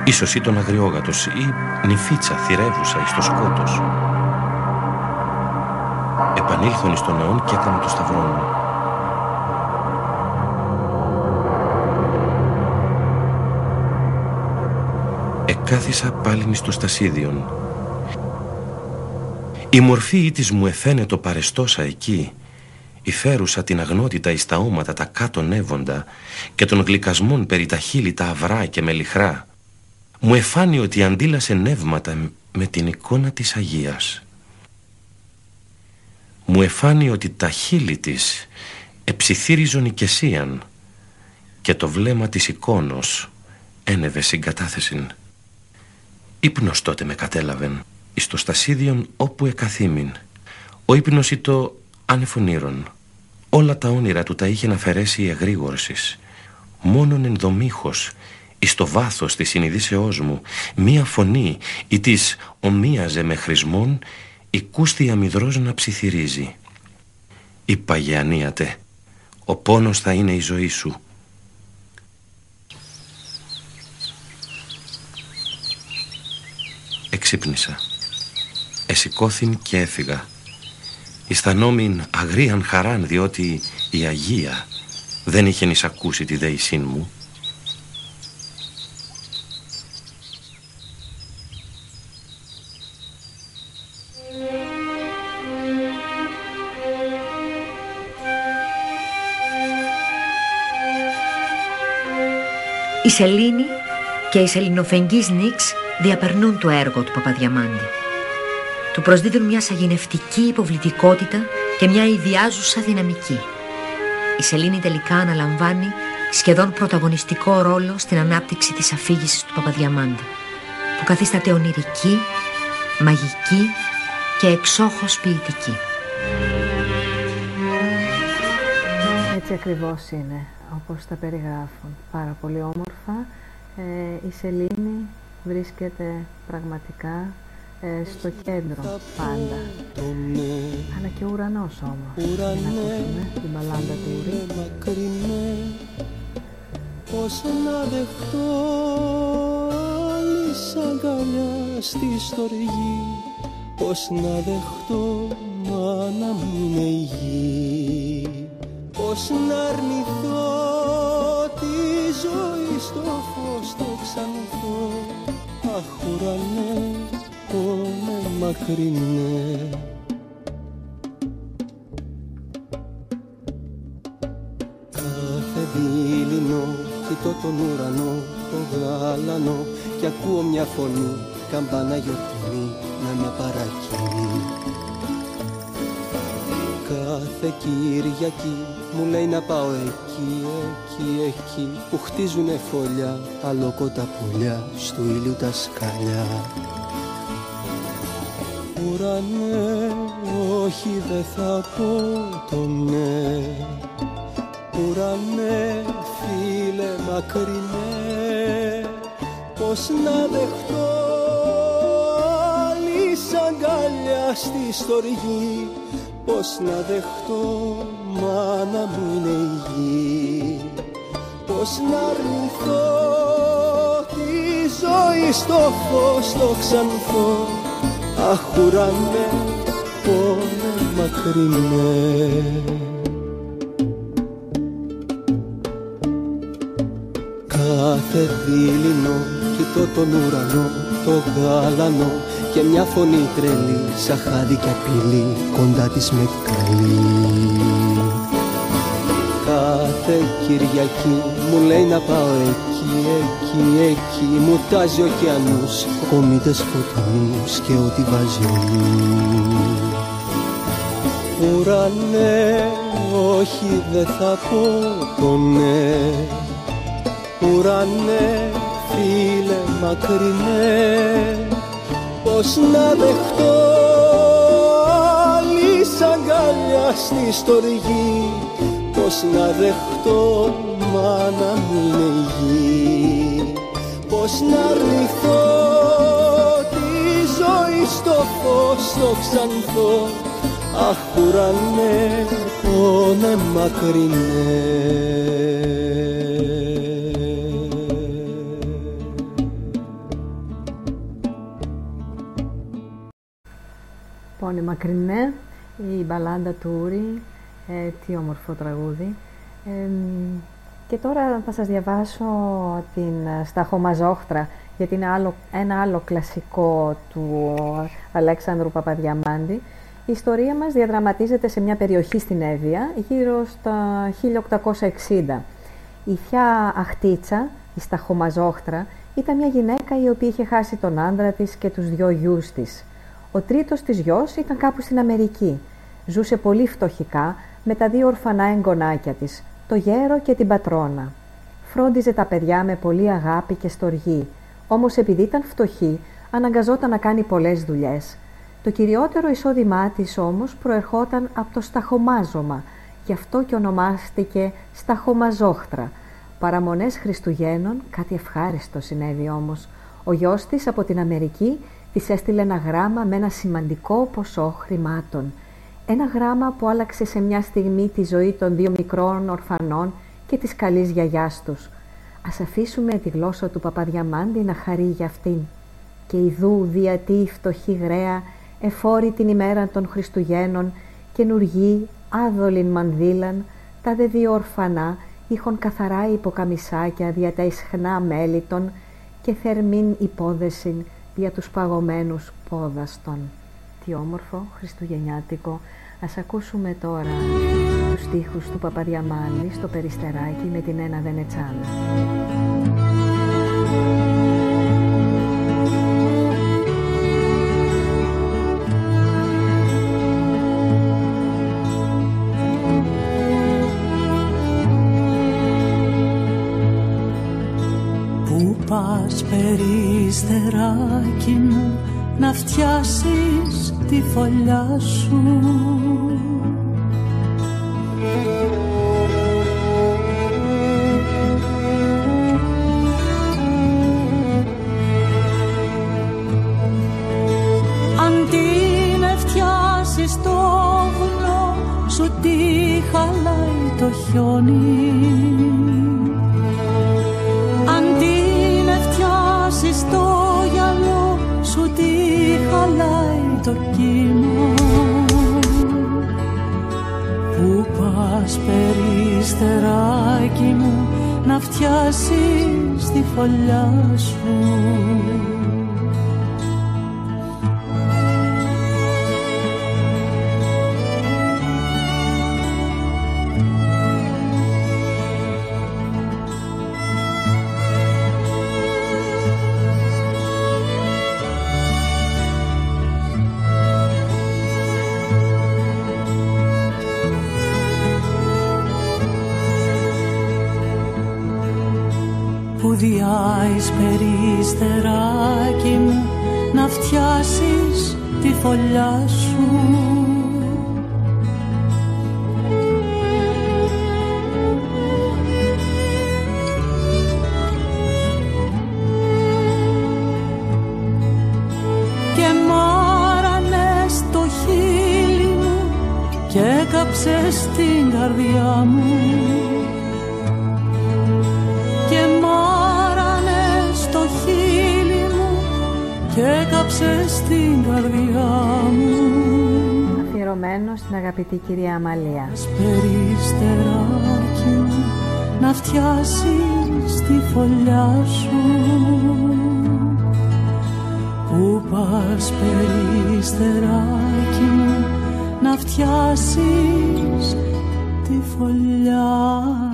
Ίσως ήταν αγριόγατος ή νυφίτσα θυρεύουσα εις το σκότος. Επανήλθον εις τον ναόν και έκανα το σταυρό μου. Εκάθισα πάλιν στο στασίδιον. Η μορφή της μου εφαίνεται παρεστόσα εκεί, υφέρουσα την αγνότητα εις τα όματα τα κάτω νεύοντα και των γλυκασμών περί τα χείλη τα αυρά και μελιχρά, μου εφάνει ότι αντίλασε νεύματα με την εικόνα της Αγίας. Μου εφάνει ότι τα χείλη της εψιθύριζον οικεσίαν και το βλέμμα της εικόνος ένευε συγκατάθεσιν. Ήπνος τότε με κατέλαβεν εις το στασίδιον όπου εκαθήμην. Ο ύπνος ήτο ανεφωνήρων. Όλα τα όνειρα του τα είχε να φερέσει η εγρήγορσης. Μόνον ενδομήχος εις το βάθος της συνειδήσεώς μου μία φωνή ή της ομοίαζε με χρησμόν η αμυδρός να ψιθυρίζει. Είπα γεανίατε, ο πόνος θα είναι η ζωή σου. Εξύπνησα. Εσηκώθην και έφυγα. Ισθανόμην αγρίαν χαράν διότι η Αγία δεν είχε νησακούσει τη δέησήν μου Η Σελήνη και η Σελινοφεγγής Νίξ διαπερνούν το έργο του Παπαδιαμάντη. Του προσδίδουν μια σαγηνευτική υποβλητικότητα και μια ιδιάζουσα δυναμική. Η Σελήνη τελικά αναλαμβάνει σχεδόν πρωταγωνιστικό ρόλο στην ανάπτυξη της αφήγησης του Παπαδιαμάντη, που καθίσταται ονειρική, μαγική και εξόχως ποιητική. Έτσι ακριβώς είναι όπως τα περιγράφουν. Πάρα πολύ όμορφα. Ε, η σελήνη βρίσκεται πραγματικά ε, στο κέντρο πάντα. Αλλά και ο ουρανός όμως. Ουρανέ, να ακούσουμε την μπαλάντα του μακρινέ, Πώς να δεχτώ άλλη αγκαλιά στη στοργή Πώς να δεχτώ μάνα μου είναι η γη Πώς να αρνηθώ τη ζωή Αχ μακρινέ Κάθε δίληνο κοιτώ τον ουρανό, το γάλανο και ακούω μια φωνή, καμπάνα γιορτινή να με παρακινεί Κάθε Κυριακή μου λέει να πάω εκεί, εκεί, εκεί που χτίζουνε φωλιά, αλόκοτα πουλιά, στο ήλιο τα σκαλιά. Ουρανέ, όχι δεν θα πω το ναι. Ουρανέ, φίλε μακρινέ Πώς να δεχτώ άλλη αγκαλιά στη στοργή. Πώς να δεχτώ μάνα μου είναι η γη. Πώς να αρνηθώ τη ζωή στο φως το ξανθώ Αχ ουρανέ, πόνε μακρινές. Κάθε δίληνο κοιτώ τον ουρανό, το γάλανο και μια φωνή τρελή σαν χάδι και απειλή κοντά της με καλεί. Κάθε Κυριακή μου λέει να πάω εκεί, εκεί, εκεί μου τάζει ωκεανούς, κομίτες φωτεινούς και ό,τι βάζει ο νους. Ουρανέ, όχι δεν θα πω το ναι. Ουρανέ, φίλε μακρινέ. Πώς να δεχτώ άλλη αγκαλιά στη στοργή. Πώς να δεχτώ μάνα μου είναι η γη Πώς να αρνηθώ τη ζωή στο φως το ξανθώ Αχ ουρανέ, πόνε μακρινέ Πόνη μακρινέ, η μπαλάντα του Ούρη, ε, τι όμορφο τραγούδι. Ε, και τώρα θα σας διαβάσω την Σταχομαζόχτρα, γιατί είναι άλλο, ένα άλλο κλασικό του Αλέξανδρου Παπαδιαμάντη. Η ιστορία μας διαδραματίζεται σε μια περιοχή στην Εύβοια, γύρω στα 1860. Η θιά Αχτίτσα, η Σταχομαζόχτρα, ήταν μια γυναίκα η οποία είχε χάσει τον άντρα της και τους δυο γιους της. Ο τρίτος της γιος ήταν κάπου στην Αμερική. Ζούσε πολύ φτωχικά με τα δύο ορφανά εγγονάκια της, το γέρο και την πατρόνα. Φρόντιζε τα παιδιά με πολύ αγάπη και στοργή, όμως επειδή ήταν φτωχή, αναγκαζόταν να κάνει πολλές δουλειές. Το κυριότερο εισόδημά της όμως προερχόταν από το σταχομάζωμα, γι' αυτό και ονομάστηκε σταχομαζόχτρα. Παραμονές Χριστουγέννων, κάτι ευχάριστο συνέβη όμως. Ο γιος της από την Αμερική της έστειλε ένα γράμμα με ένα σημαντικό ποσό χρημάτων. Ένα γράμμα που άλλαξε σε μια στιγμή τη ζωή των δύο μικρών ορφανών και της καλής γιαγιάς τους. Ας αφήσουμε τη γλώσσα του Παπαδιαμάντη να χαρεί για αυτήν. Και ιδού διατή η φτωχή γραία εφόρη την ημέρα των Χριστουγέννων καινουργή άδολην μανδύλαν τα δε δύο ορφανά είχον καθαρά υποκαμισάκια δια τα ισχνά μέλιτον και θερμήν υπόδεσιν για τους παγωμένους πόδαστον. Τι όμορφο χριστουγεννιάτικο. Ας ακούσουμε τώρα τους στίχους του Παπαδιαμάνη στο Περιστεράκι με την Ένα Βενετσάνα. Πού πας περιστεράκι μου να φτιάσεις τη φωλιά σου. Αντί να φτιάσεις το βουνό σου τι χαλάει το χιόνι το κύμα Πού πας περιστεράκι μου να φτιάσεις τη φωλιά σου διάεις περίστεράκι μου να φτιάσεις τη φωλιά σου στην αγαπητή κυρία Αμαλία. περιστεράκι μου να φτιάσεις τη φωλιά σου που πας περιστεράκι μου να φτιάσεις τη φωλιά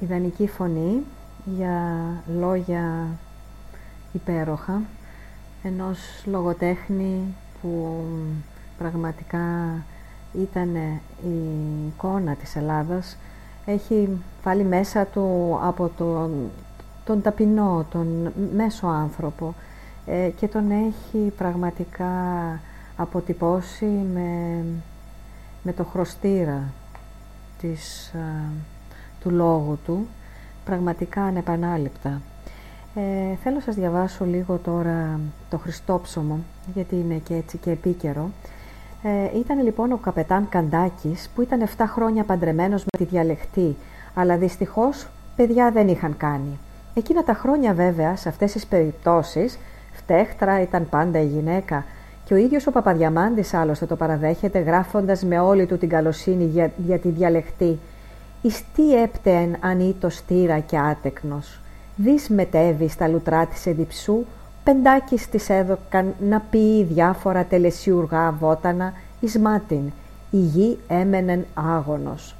Ιδανική φωνή για λόγια υπέροχα ενός λογοτέχνη που πραγματικά ήταν η εικόνα της Ελλάδας. Έχει βάλει μέσα του από τον, τον ταπεινό, τον μέσο άνθρωπο ε, και τον έχει πραγματικά αποτυπώσει με, με το χρωστήρα της, α, του λόγου του πραγματικά ανεπανάληπτα. Ε, θέλω να σας διαβάσω λίγο τώρα το Χριστόψωμο, γιατί είναι και έτσι και επίκαιρο. Ε, ήταν λοιπόν ο καπετάν Καντάκης, που ήταν 7 χρόνια παντρεμένος με τη διαλεχτή, αλλά δυστυχώς παιδιά δεν είχαν κάνει. Εκείνα τα χρόνια βέβαια, σε αυτές τις περιπτώσεις, φτέχτρα ήταν πάντα η γυναίκα και ο ίδιος ο Παπαδιαμάντης άλλωστε το παραδέχεται γράφοντας με όλη του την καλοσύνη για, για τη διαλεχτή «Εις τι έπτεεν αν ήτο στήρα και άτεκνος, δις μετέβη στα λουτρά της εδιψού, πεντάκις της έδωκαν να πει διάφορα τελεσιουργά βότανα εις μάτιν, η γη έμενεν άγωνος.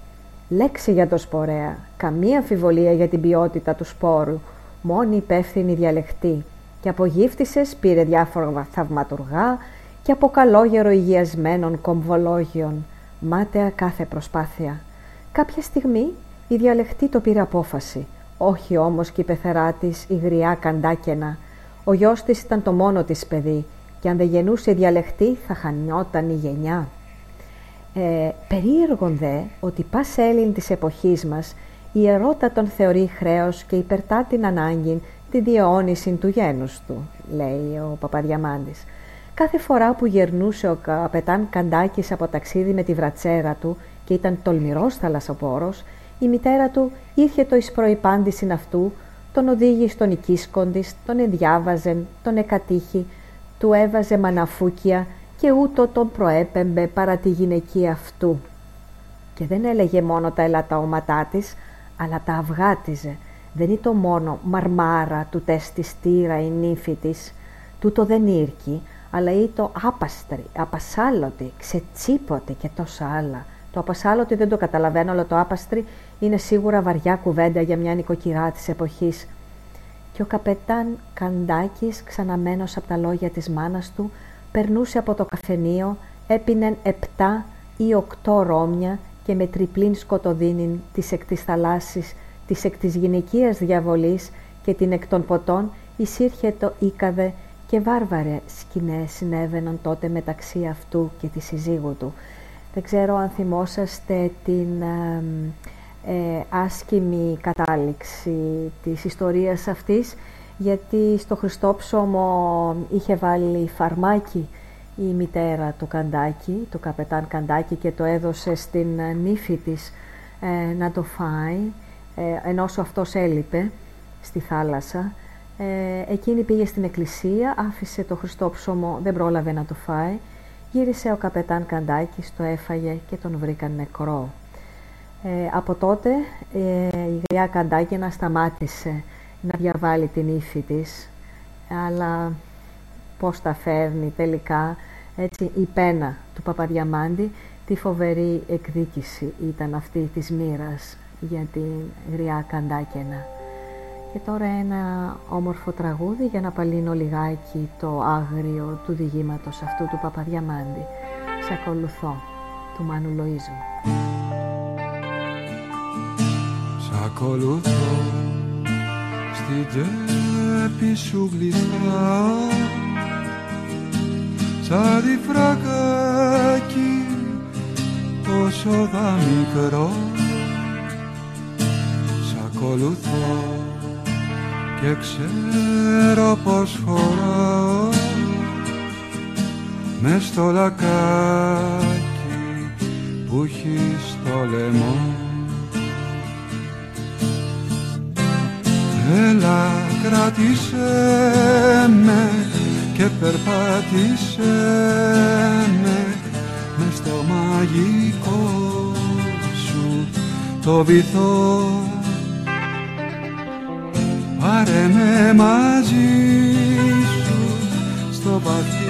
Λέξη για το σπορέα, καμία αμφιβολία για την ποιότητα του σπόρου, μόνη υπεύθυνη διαλεχτή και από γύφτισες πήρε διάφορα θαυματουργά και από καλόγερο υγιασμένων κομβολόγιων, μάταια κάθε προσπάθεια. Κάποια στιγμή η διαλεχτή το πήρε απόφαση, όχι όμως και η πεθερά της η γριά καντάκαινα. Ο γιος της ήταν το μόνο της παιδί και αν δεν γεννούσε η διαλεχτή θα χανιόταν η γενιά. Ε, περίεργον δε ότι πας Έλλην της εποχής μας η ερώτα τον θεωρεί χρέος και υπερτά την ανάγκη τη διαιώνιση του γένους του, λέει ο Παπαδιαμάντης. Κάθε φορά που γερνούσε ο καπετάν Καντάκης από ταξίδι με τη βρατσέρα του και ήταν τολμηρός θαλασσοπόρος, η μητέρα του ήρθε το εις προϋπάντησιν αυτού, τον οδήγησε στον οικίσκοντης, τον ενδιάβαζεν, τον εκατήχη, του έβαζε μαναφούκια και ούτω τον προέπεμπε παρά τη γυναική αυτού. Και δεν έλεγε μόνο τα ελατταώματά της, αλλά τα αυγάτιζε. Δεν είναι το μόνο μαρμάρα του τέστη στήρα η νύφη της. Τούτο δεν ήρκει, αλλά ή το άπαστρη, απασάλωτη, ξετσίποτη και τόσα άλλα. Το απασάλωτη δεν το καταλαβαίνω, αλλά το άπαστρη είναι σίγουρα βαριά κουβέντα για μια νοικοκυρά της εποχής. Και ο καπετάν Καντάκης, ξαναμένος από τα λόγια της μάνας του, περνούσε από το καφενείο, έπινεν επτά ή οκτώ ρόμια και με τριπλήν σκοτωδίνην της εκ της θαλάσσης, της εκ της γυναικείας διαβολής και την εκ των ποτών εισήρχε το ίκαδε και βάρβαρε σκηνές συνέβαιναν τότε μεταξύ αυτού και της συζύγου του. Δεν ξέρω αν θυμόσαστε την ε, άσκημη κατάληξη της ιστορίας αυτής, γιατί στο Χριστόψωμο είχε βάλει φαρμάκι η μητέρα του Καντάκη, του καπετάν Καντάκη και το έδωσε στην νύφη της ε, να το φάει, ε, ενώ αυτός έλειπε στη θάλασσα. Ε, εκείνη πήγε στην εκκλησία, άφησε το Χριστόψωμο, δεν πρόλαβε να το φάει. Γύρισε ο καπετάν Καντάκης, το έφαγε και τον βρήκαν νεκρό. Ε, από τότε ε, η γριά Καντάκινα σταμάτησε να διαβάλει την ύφη της, αλλά πώς τα φέρνει τελικά, έτσι η πένα του Παπαδιαμάντη, τι φοβερή εκδίκηση ήταν αυτή της μοίρας για την γριά Καντάκινα. Και τώρα ένα όμορφο τραγούδι για να παλύνω λιγάκι το άγριο του διηγήματος αυτού του Παπαδιαμάντη. Σε ακολουθώ, του Μάνου Λοΐζου. Σ' ακολουθώ στην τσέπη σου γλιστρά σαν τη φρακάκι τόσο δα μικρό Σ' ακολουθώ και ξέρω πως χωράω μες στο λακάκι που έχει στο λαιμό. Έλα κράτησέ με και περπάτησέ με μες στο μαγικό σου το βυθό Πάρε με μαζί σου στο βαθύ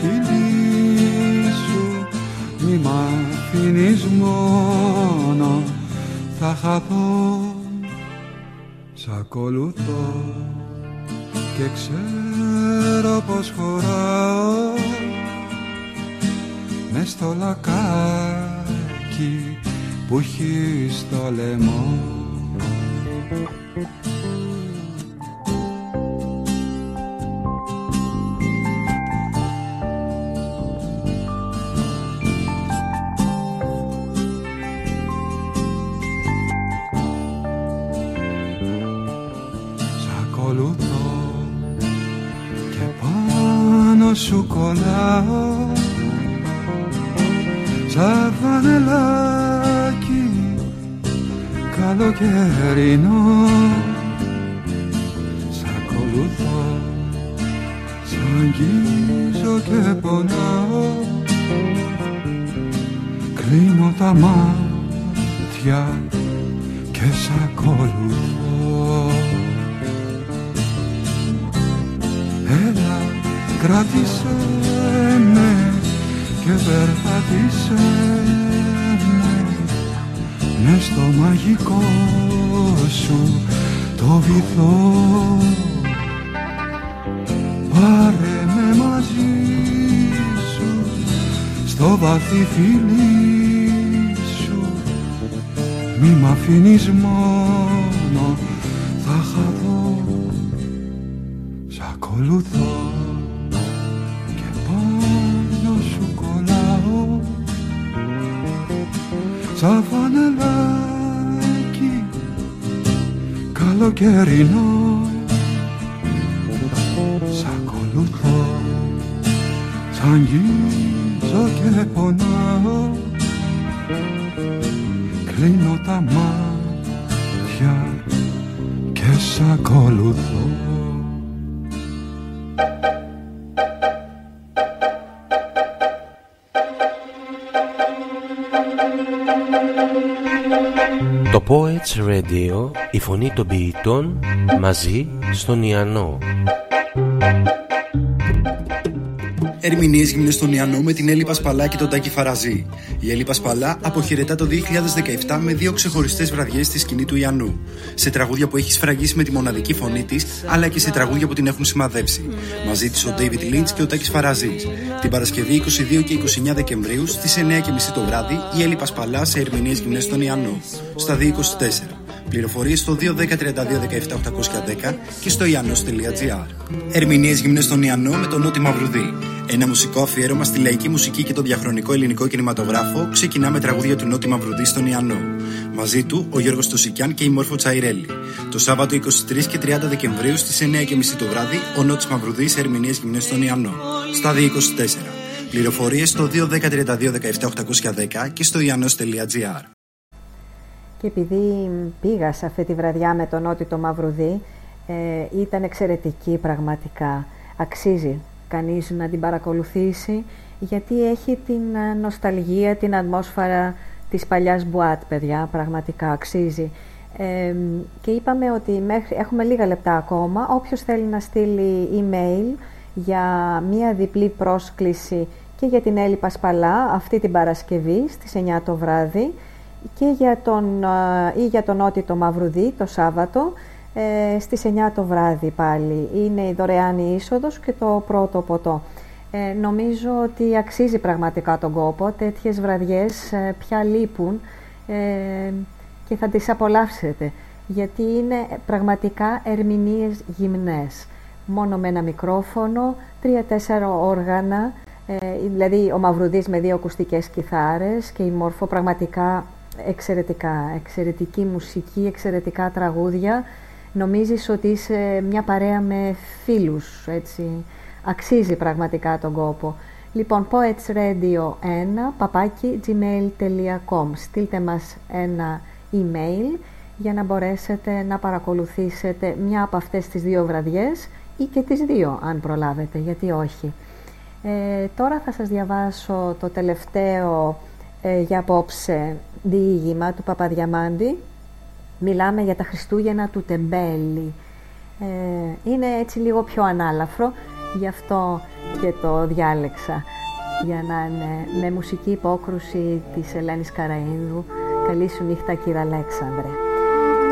φιλί σου. Μη μ' αφήνεις μόνο θα χαθώ. Σ' ακολουθώ και ξέρω πως χωράω. Μες στο λακάκι που έχει στο λαιμό σου κολλάω σαν φανελάκι καλοκαιρινό. Σ' ακολουθώ σ' αγγίζω και πονάω. Κλείνω τα μάτια και σ' ακολουθώ. Έλα κράτησέ με και περπάτησέ με μες στο μαγικό σου το βυθό. Πάρε με μαζί σου στο βαθύ φιλί σου. Μη μ' αφήνεις μόνο θα χαθώ. Σ' ακολουθώ καλοκαιρινό. Σ' ακολουθώ σ' αγγίζω και πονάω. Κλείνω τα μάτια και σ' ακολουθώ Poets Radio, η φωνή των ποιητών, μαζί στον Ιαννό. Ερμηνείες γυμνές στον Ιαννό με την Έλλη Πασπαλά και τον Τάκη Φαραζή. Η Έλλη Πασπαλά αποχαιρετά το 2017 με δύο ξεχωριστές βραδιές στη σκηνή του Ιαννού. Σε τραγούδια που έχει σφραγίσει με τη μοναδική φωνή της, αλλά και σε τραγούδια που την έχουν σημαδέψει. Μαζί της ο David Lynch και ο Τάκης Φαραζή. Την Παρασκευή 22 και 29 Δεκεμβρίου στις 9.30 το βράδυ η Έλλη Πασπαλά σε ερμηνείες γυμνές στον Ιαννό. Στα 224. Πληροφορίες στο 210-32-17-810 και στο iannos.gr. Ερμηνείες γυμνές στον Ιαννό με τον Νότι Μαυρουδί. Ένα μουσικό αφιέρωμα στη λαϊκή μουσική και τον διαχρονικό ελληνικό κινηματογράφο ξεκινά με τραγούδια του Νότι Μαυρουδί στον Ιαννό. Μαζί του ο Γιώργος Τωσικιάν και η Μόρφο Τσαϊρέλη. Το Σάββατο 23 και 30 Δεκεμβρίου στις 9.30 το βράδυ ο Νότι Μαυρουδί σε ερμηνείες γυμνές στον Ιαννό. Στα 224. Πληροφορίες στο 210-32-17-810 και στο iannos.gr. Και επειδή πήγα σε αυτή τη βραδιά με τον Νότι το Μαυρουδί, ε, ήταν εξαιρετική πραγματικά. Αξίζει κανείς να την παρακολουθήσει, γιατί έχει την ε, νοσταλγία, την ατμόσφαιρα της παλιάς μπουάτ, παιδιά, πραγματικά αξίζει. Ε, και είπαμε ότι μέχρι, έχουμε λίγα λεπτά ακόμα. Όποιος θέλει να στείλει email για μία διπλή πρόσκληση και για την Έλλη Πασπαλά αυτή την Παρασκευή στις 9 το βράδυ και για τον, ή για τον Νότι το Μαυρουδί το Σάββατο ε, στις 9 το βράδυ πάλι. Είναι η δωρεάν είσοδος και το πρώτο ποτό. Ε, νομίζω ότι αξίζει πραγματικά τον κόπο. Τέτοιες βραδιές ε, πια λείπουν ε, και θα τις απολαύσετε. Γιατί είναι πραγματικά ερμηνείες γυμνές. Μόνο με ένα μικρόφωνο, τρία-τέσσερα όργανα, ε, δηλαδή ο Μαυρουδής με δύο ακουστικές κιθάρες και η Μόρφο πραγματικά εξαιρετικά, εξαιρετική μουσική, εξαιρετικά τραγούδια. Νομίζεις ότι είσαι μια παρέα με φίλους, έτσι. Αξίζει πραγματικά τον κόπο. Λοιπόν, poetsradio1, παπάκι, gmail.com. Στείλτε μας ένα email για να μπορέσετε να παρακολουθήσετε μια από αυτές τις δύο βραδιές ή και τις δύο, αν προλάβετε, γιατί όχι. Ε, τώρα θα σας διαβάσω το τελευταίο ε, για απόψε διήγημα του Παπαδιαμάντη. Μιλάμε για τα Χριστούγεννα του Τεμπέλη. Ε, είναι έτσι λίγο πιο ανάλαφρο, γι' αυτό και το διάλεξα για να είναι με μουσική υπόκρουση της Ελένης Καραΐνδου «Καλή σου νύχτα κύριε Αλέξανδρε».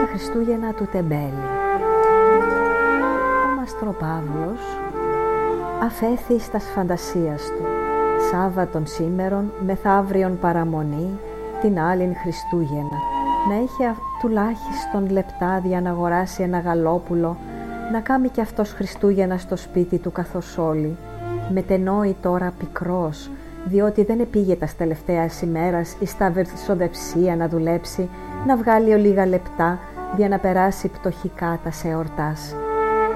Τα Χριστούγεννα του Τεμπέλη. Ο Μαστροπαύλος αφέθη στα φαντασίας του. Σάββατον σήμερον, μεθαύριον παραμονή, την άλλην Χριστούγεννα. Να είχε τουλάχιστον λεπτά για να αγοράσει ένα γαλόπουλο, να κάνει κι αυτός Χριστούγεννα στο σπίτι του καθώς όλοι. Μετενόη τώρα πικρός, διότι δεν επήγε τας τελευταίας ημέρας η στα βερσοδεψία να δουλέψει, να βγάλει λίγα λεπτά για να περάσει πτωχικά τα σε εορτάς.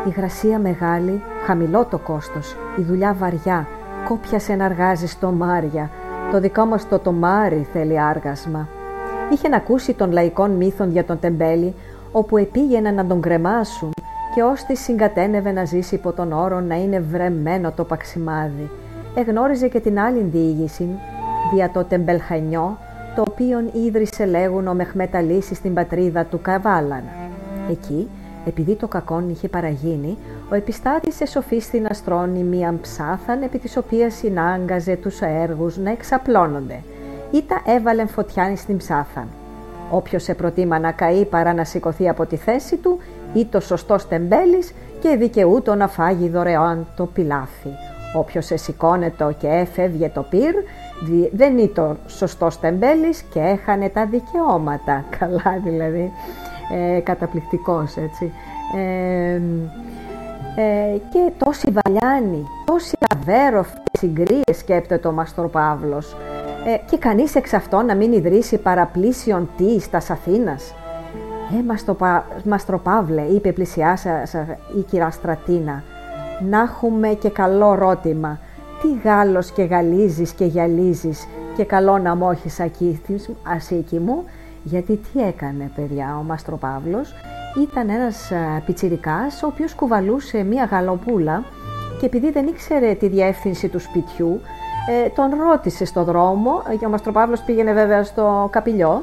Η γρασία μεγάλη, χαμηλό το κόστος, η δουλειά βαριά, κόπιασε να αργάζει στο Μάρια. Το δικό μας το τομάρι θέλει άργασμα. Είχε να ακούσει των λαϊκών μύθων για τον τεμπέλη, όπου επήγαινε να τον κρεμάσουν και ώστι συγκατένευε να ζήσει υπό τον όρο να είναι βρεμένο το παξιμάδι. Εγνώριζε και την άλλη διήγηση, δια το τεμπελχανιό, το οποίον ίδρυσε λέγουν ο Μεχμέτα στην πατρίδα του Καβάλαν. Εκεί επειδή το κακόν είχε παραγίνει, ο επιστάτης εσοφίστη να στρώνει μίαν ψάθαν επί της οποίας συνάγκαζε τους έργους να εξαπλώνονται. Ήτα έβαλε φωτιάνη στην ψάθαν. Όποιος σε προτίμα να καεί παρά να σηκωθεί από τη θέση του, ή το σωστό τεμπέλης και δικαιούτο να φάγει δωρεάν το πιλάφι. Όποιος σε σηκώνετο και έφευγε το πυρ, δεν ήταν σωστό τεμπέλης και έχανε τα δικαιώματα. Καλά δηλαδή ε, καταπληκτικός έτσι. Ε, ε, και τόση βαλιάνη, τόση αβέροφη συγκρίες σκέπτεται ο Μαστροπαύλος ε, και κανείς εξ αυτών να μην ιδρύσει παραπλήσιον τι στα Αθήνας. Ε, Μαστροπα... Μαστροπαύλε, είπε πλησιάσα η κυρά Στρατίνα, να έχουμε και καλό ρώτημα. Τι Γάλλος και γαλίζεις και γυαλίζεις και καλό να μόχεις ασίκη μου, γιατί τι έκανε παιδιά ο Μαστροπαύλος, ήταν ένας ε, πιτσιρικάς ο οποίος κουβαλούσε μία γαλοπούλα και επειδή δεν ήξερε τη διεύθυνση του σπιτιού, ε, τον ρώτησε στο δρόμο και ο Μαστροπαύλος πήγαινε βέβαια στο καπηλιό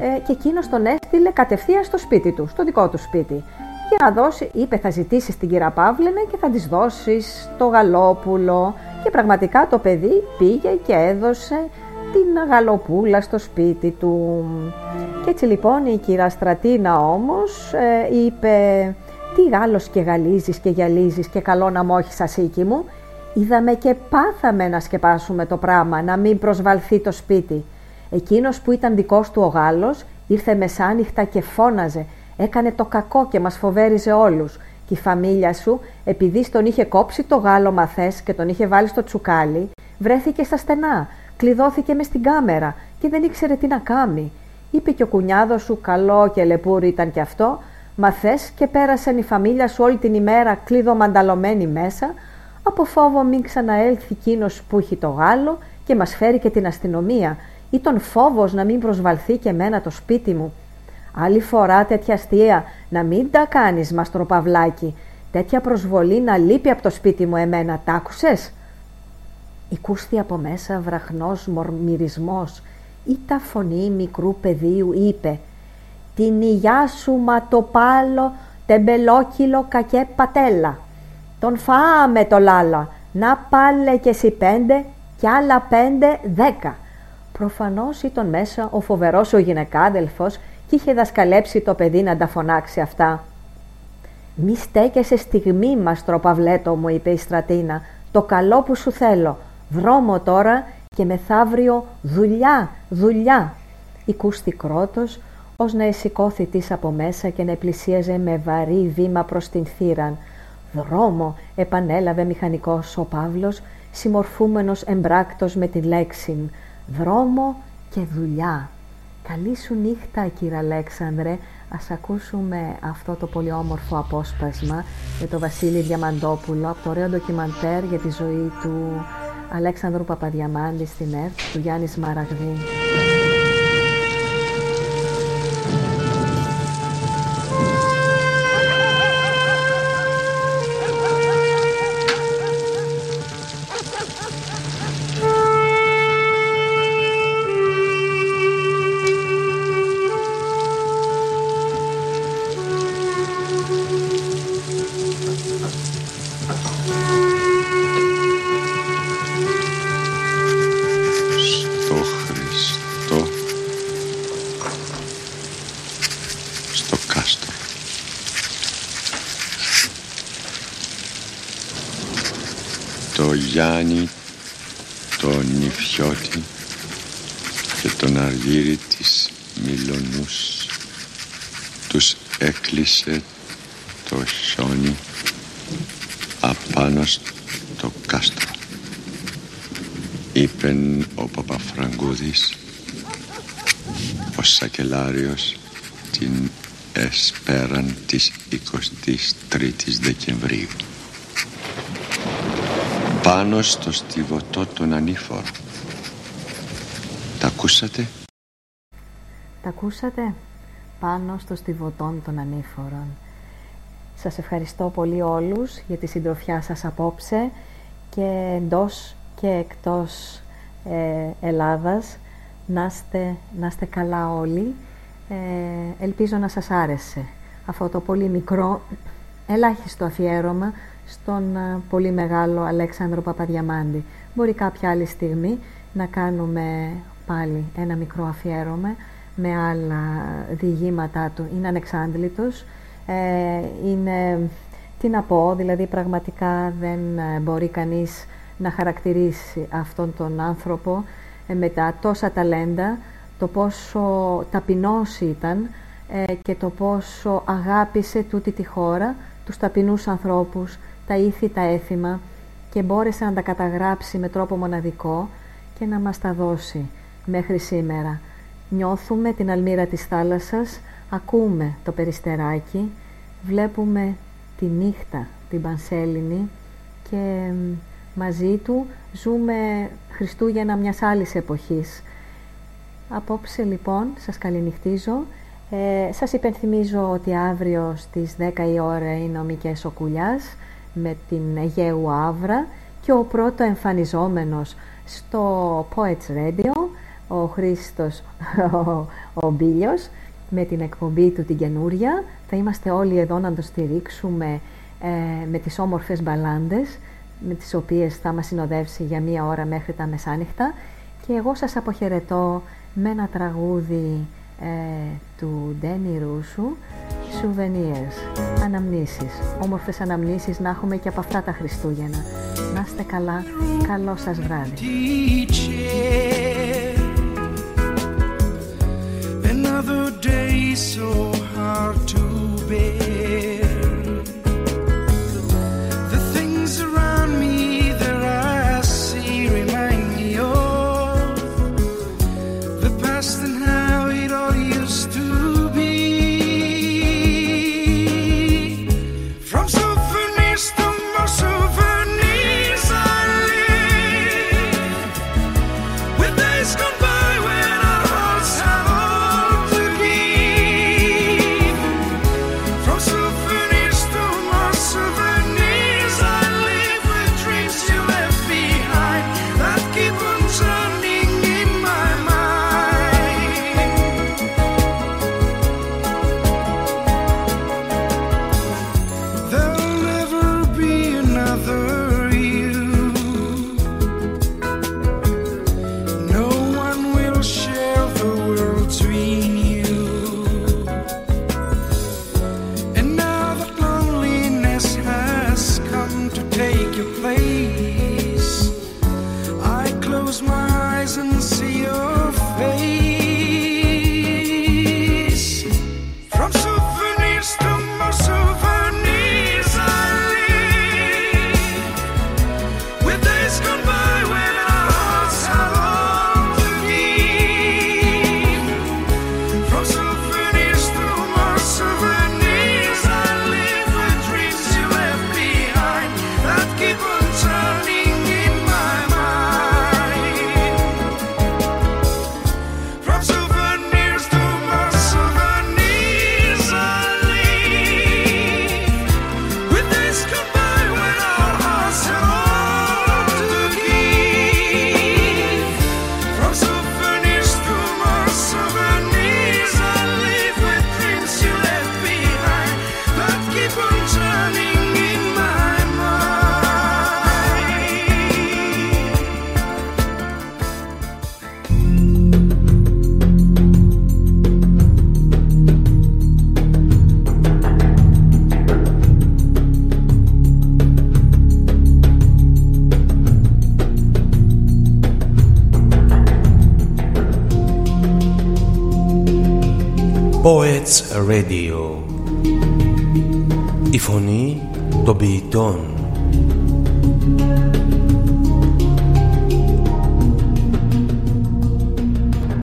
ε, και εκείνος τον έστειλε κατευθείαν στο σπίτι του, στο δικό του σπίτι. Για να δώσει, είπε θα ζητήσεις την κυρία Παύλενε και θα της δώσεις το γαλόπουλο και πραγματικά το παιδί πήγε και έδωσε την γαλοπούλα στο σπίτι του. Και έτσι λοιπόν η κυρία Στρατίνα όμως ε, είπε «Τι Γάλλος και γαλίζεις και γυαλίζεις και καλό να μόχεις ασίκη μου» είδαμε και πάθαμε να σκεπάσουμε το πράγμα, να μην προσβαλθεί το σπίτι. Εκείνος που ήταν δικός του ο Γάλλος ήρθε μεσάνυχτα και φώναζε, έκανε το κακό και μας φοβέριζε όλους. Και η φαμίλια σου, επειδή στον είχε κόψει το Γάλλο μαθές και τον είχε βάλει στο τσουκάλι, βρέθηκε στα στενά κλειδώθηκε μες στην κάμερα και δεν ήξερε τι να κάνει. Είπε και ο κουνιάδος σου, καλό και λεπούρι ήταν κι αυτό, μα θες και πέρασαν η φαμίλια σου όλη την ημέρα κλείδω μανταλωμένη μέσα, από φόβο μην ξαναέλθει εκείνος που έχει το Γάλλο και μας φέρει και την αστυνομία ή τον φόβος να μην προσβαλθεί και εμένα το σπίτι μου. Άλλη φορά τέτοια αστεία να μην τα κάνεις μαστροπαυλάκι, τέτοια προσβολή να λείπει από το σπίτι μου εμένα, τ' άκουσες; Οικούστη από μέσα βραχνός μορμυρισμός ή τα φωνή μικρού παιδίου είπε «Την υγειά σου ματοπάλο τεμπελόκυλο κακέ πατέλα. Τον φάμε το λάλα, να πάλε και εσύ πέντε κι άλλα πέντε δέκα». Προφανώς ήταν μέσα ο φοβερός ο γυναικάδελφος και είχε δασκαλέψει το παιδί να τα φωνάξει αυτά. «Μη στέκεσαι στιγμή μας, τροπαυλέτο μου», είπε η στρατίνα. «Το καλό που σου θέλω. Δρόμο τώρα και μεθαύριο δουλειά, δουλειά». Οικούστη κρότος, ως να εσηκώθη της από μέσα και να πλησίαζε με βαρύ βήμα προς την θύραν. «Δρόμο», επανέλαβε μηχανικός ο Παύλος, συμμορφούμενος εμπράκτος με τη λέξη «Δρόμο και δουλειά». Καλή σου νύχτα κύριε Αλέξανδρε, Ας ακούσουμε αυτό το πολύ όμορφο απόσπασμα με τον Βασίλη Διαμαντόπουλο από το ωραίο ντοκιμαντέρ για τη ζωή του Αλέξανδρου Παπαδιαμάντη στην ΕΡΤ, του Γιάννης Μαραγδί. Ο Σακελάριος την εσπέραν της 23ης Δεκεμβρίου πάνω στο στιβωτό των ανήφορων τα ακούσατε; Τα ακούσατε; Πάνω στο στιβωτόν των ανήφορων. Σας ευχαριστώ πολύ όλους για τη συντροφιά σας απόψε και εντός και εκτός ε, Ελλάδας. Να είστε, να είστε καλά όλοι. Ε, ελπίζω να σας άρεσε αυτό το πολύ μικρό, ελάχιστο αφιέρωμα στον ε, πολύ μεγάλο Αλέξανδρο Παπαδιαμάντη. Μπορεί κάποια άλλη στιγμή να κάνουμε πάλι ένα μικρό αφιέρωμα με άλλα διηγήματά του. Είναι ανεξάντλητος, ε, είναι, τι να πω, δηλαδή πραγματικά δεν ε, μπορεί κανείς να χαρακτηρίσει αυτόν τον άνθρωπο ε, με τα τόσα ταλέντα, το πόσο ταπεινός ήταν ε, και το πόσο αγάπησε τούτη τη χώρα, τους ταπεινούς ανθρώπους, τα ήθη, τα έθιμα και μπόρεσε να τα καταγράψει με τρόπο μοναδικό και να μας τα δώσει μέχρι σήμερα. Νιώθουμε την αλμύρα της θάλασσας, ακούμε το περιστεράκι, βλέπουμε τη νύχτα την Πανσέλινη και μαζί του ζούμε Χριστούγεννα μιας άλλης εποχής. Απόψε λοιπόν σας καληνυχτίζω. Ε, σας υπενθυμίζω ότι αύριο στις 10 η ώρα είναι ο Μικές ο Κουλιάς με την Αιγαίου Αύρα και ο πρώτο εμφανιζόμενος στο Poets Radio, ο Χρήστος ο, ο Μπίλιος, με την εκπομπή του την καινούρια. Θα είμαστε όλοι εδώ να το στηρίξουμε ε, με τις όμορφες μπαλάντες με τις οποίες θα μας συνοδεύσει για μία ώρα μέχρι τα μεσάνυχτα. Και εγώ σας αποχαιρετώ με ένα τραγούδι ε, του Ντένι Ρούσου Souvenirs, αναμνήσεις όμορφες αναμνήσεις να έχουμε και από αυτά τα Χριστούγεννα. Να είστε καλά, καλό σας βράδυ. Another day so hard to bear.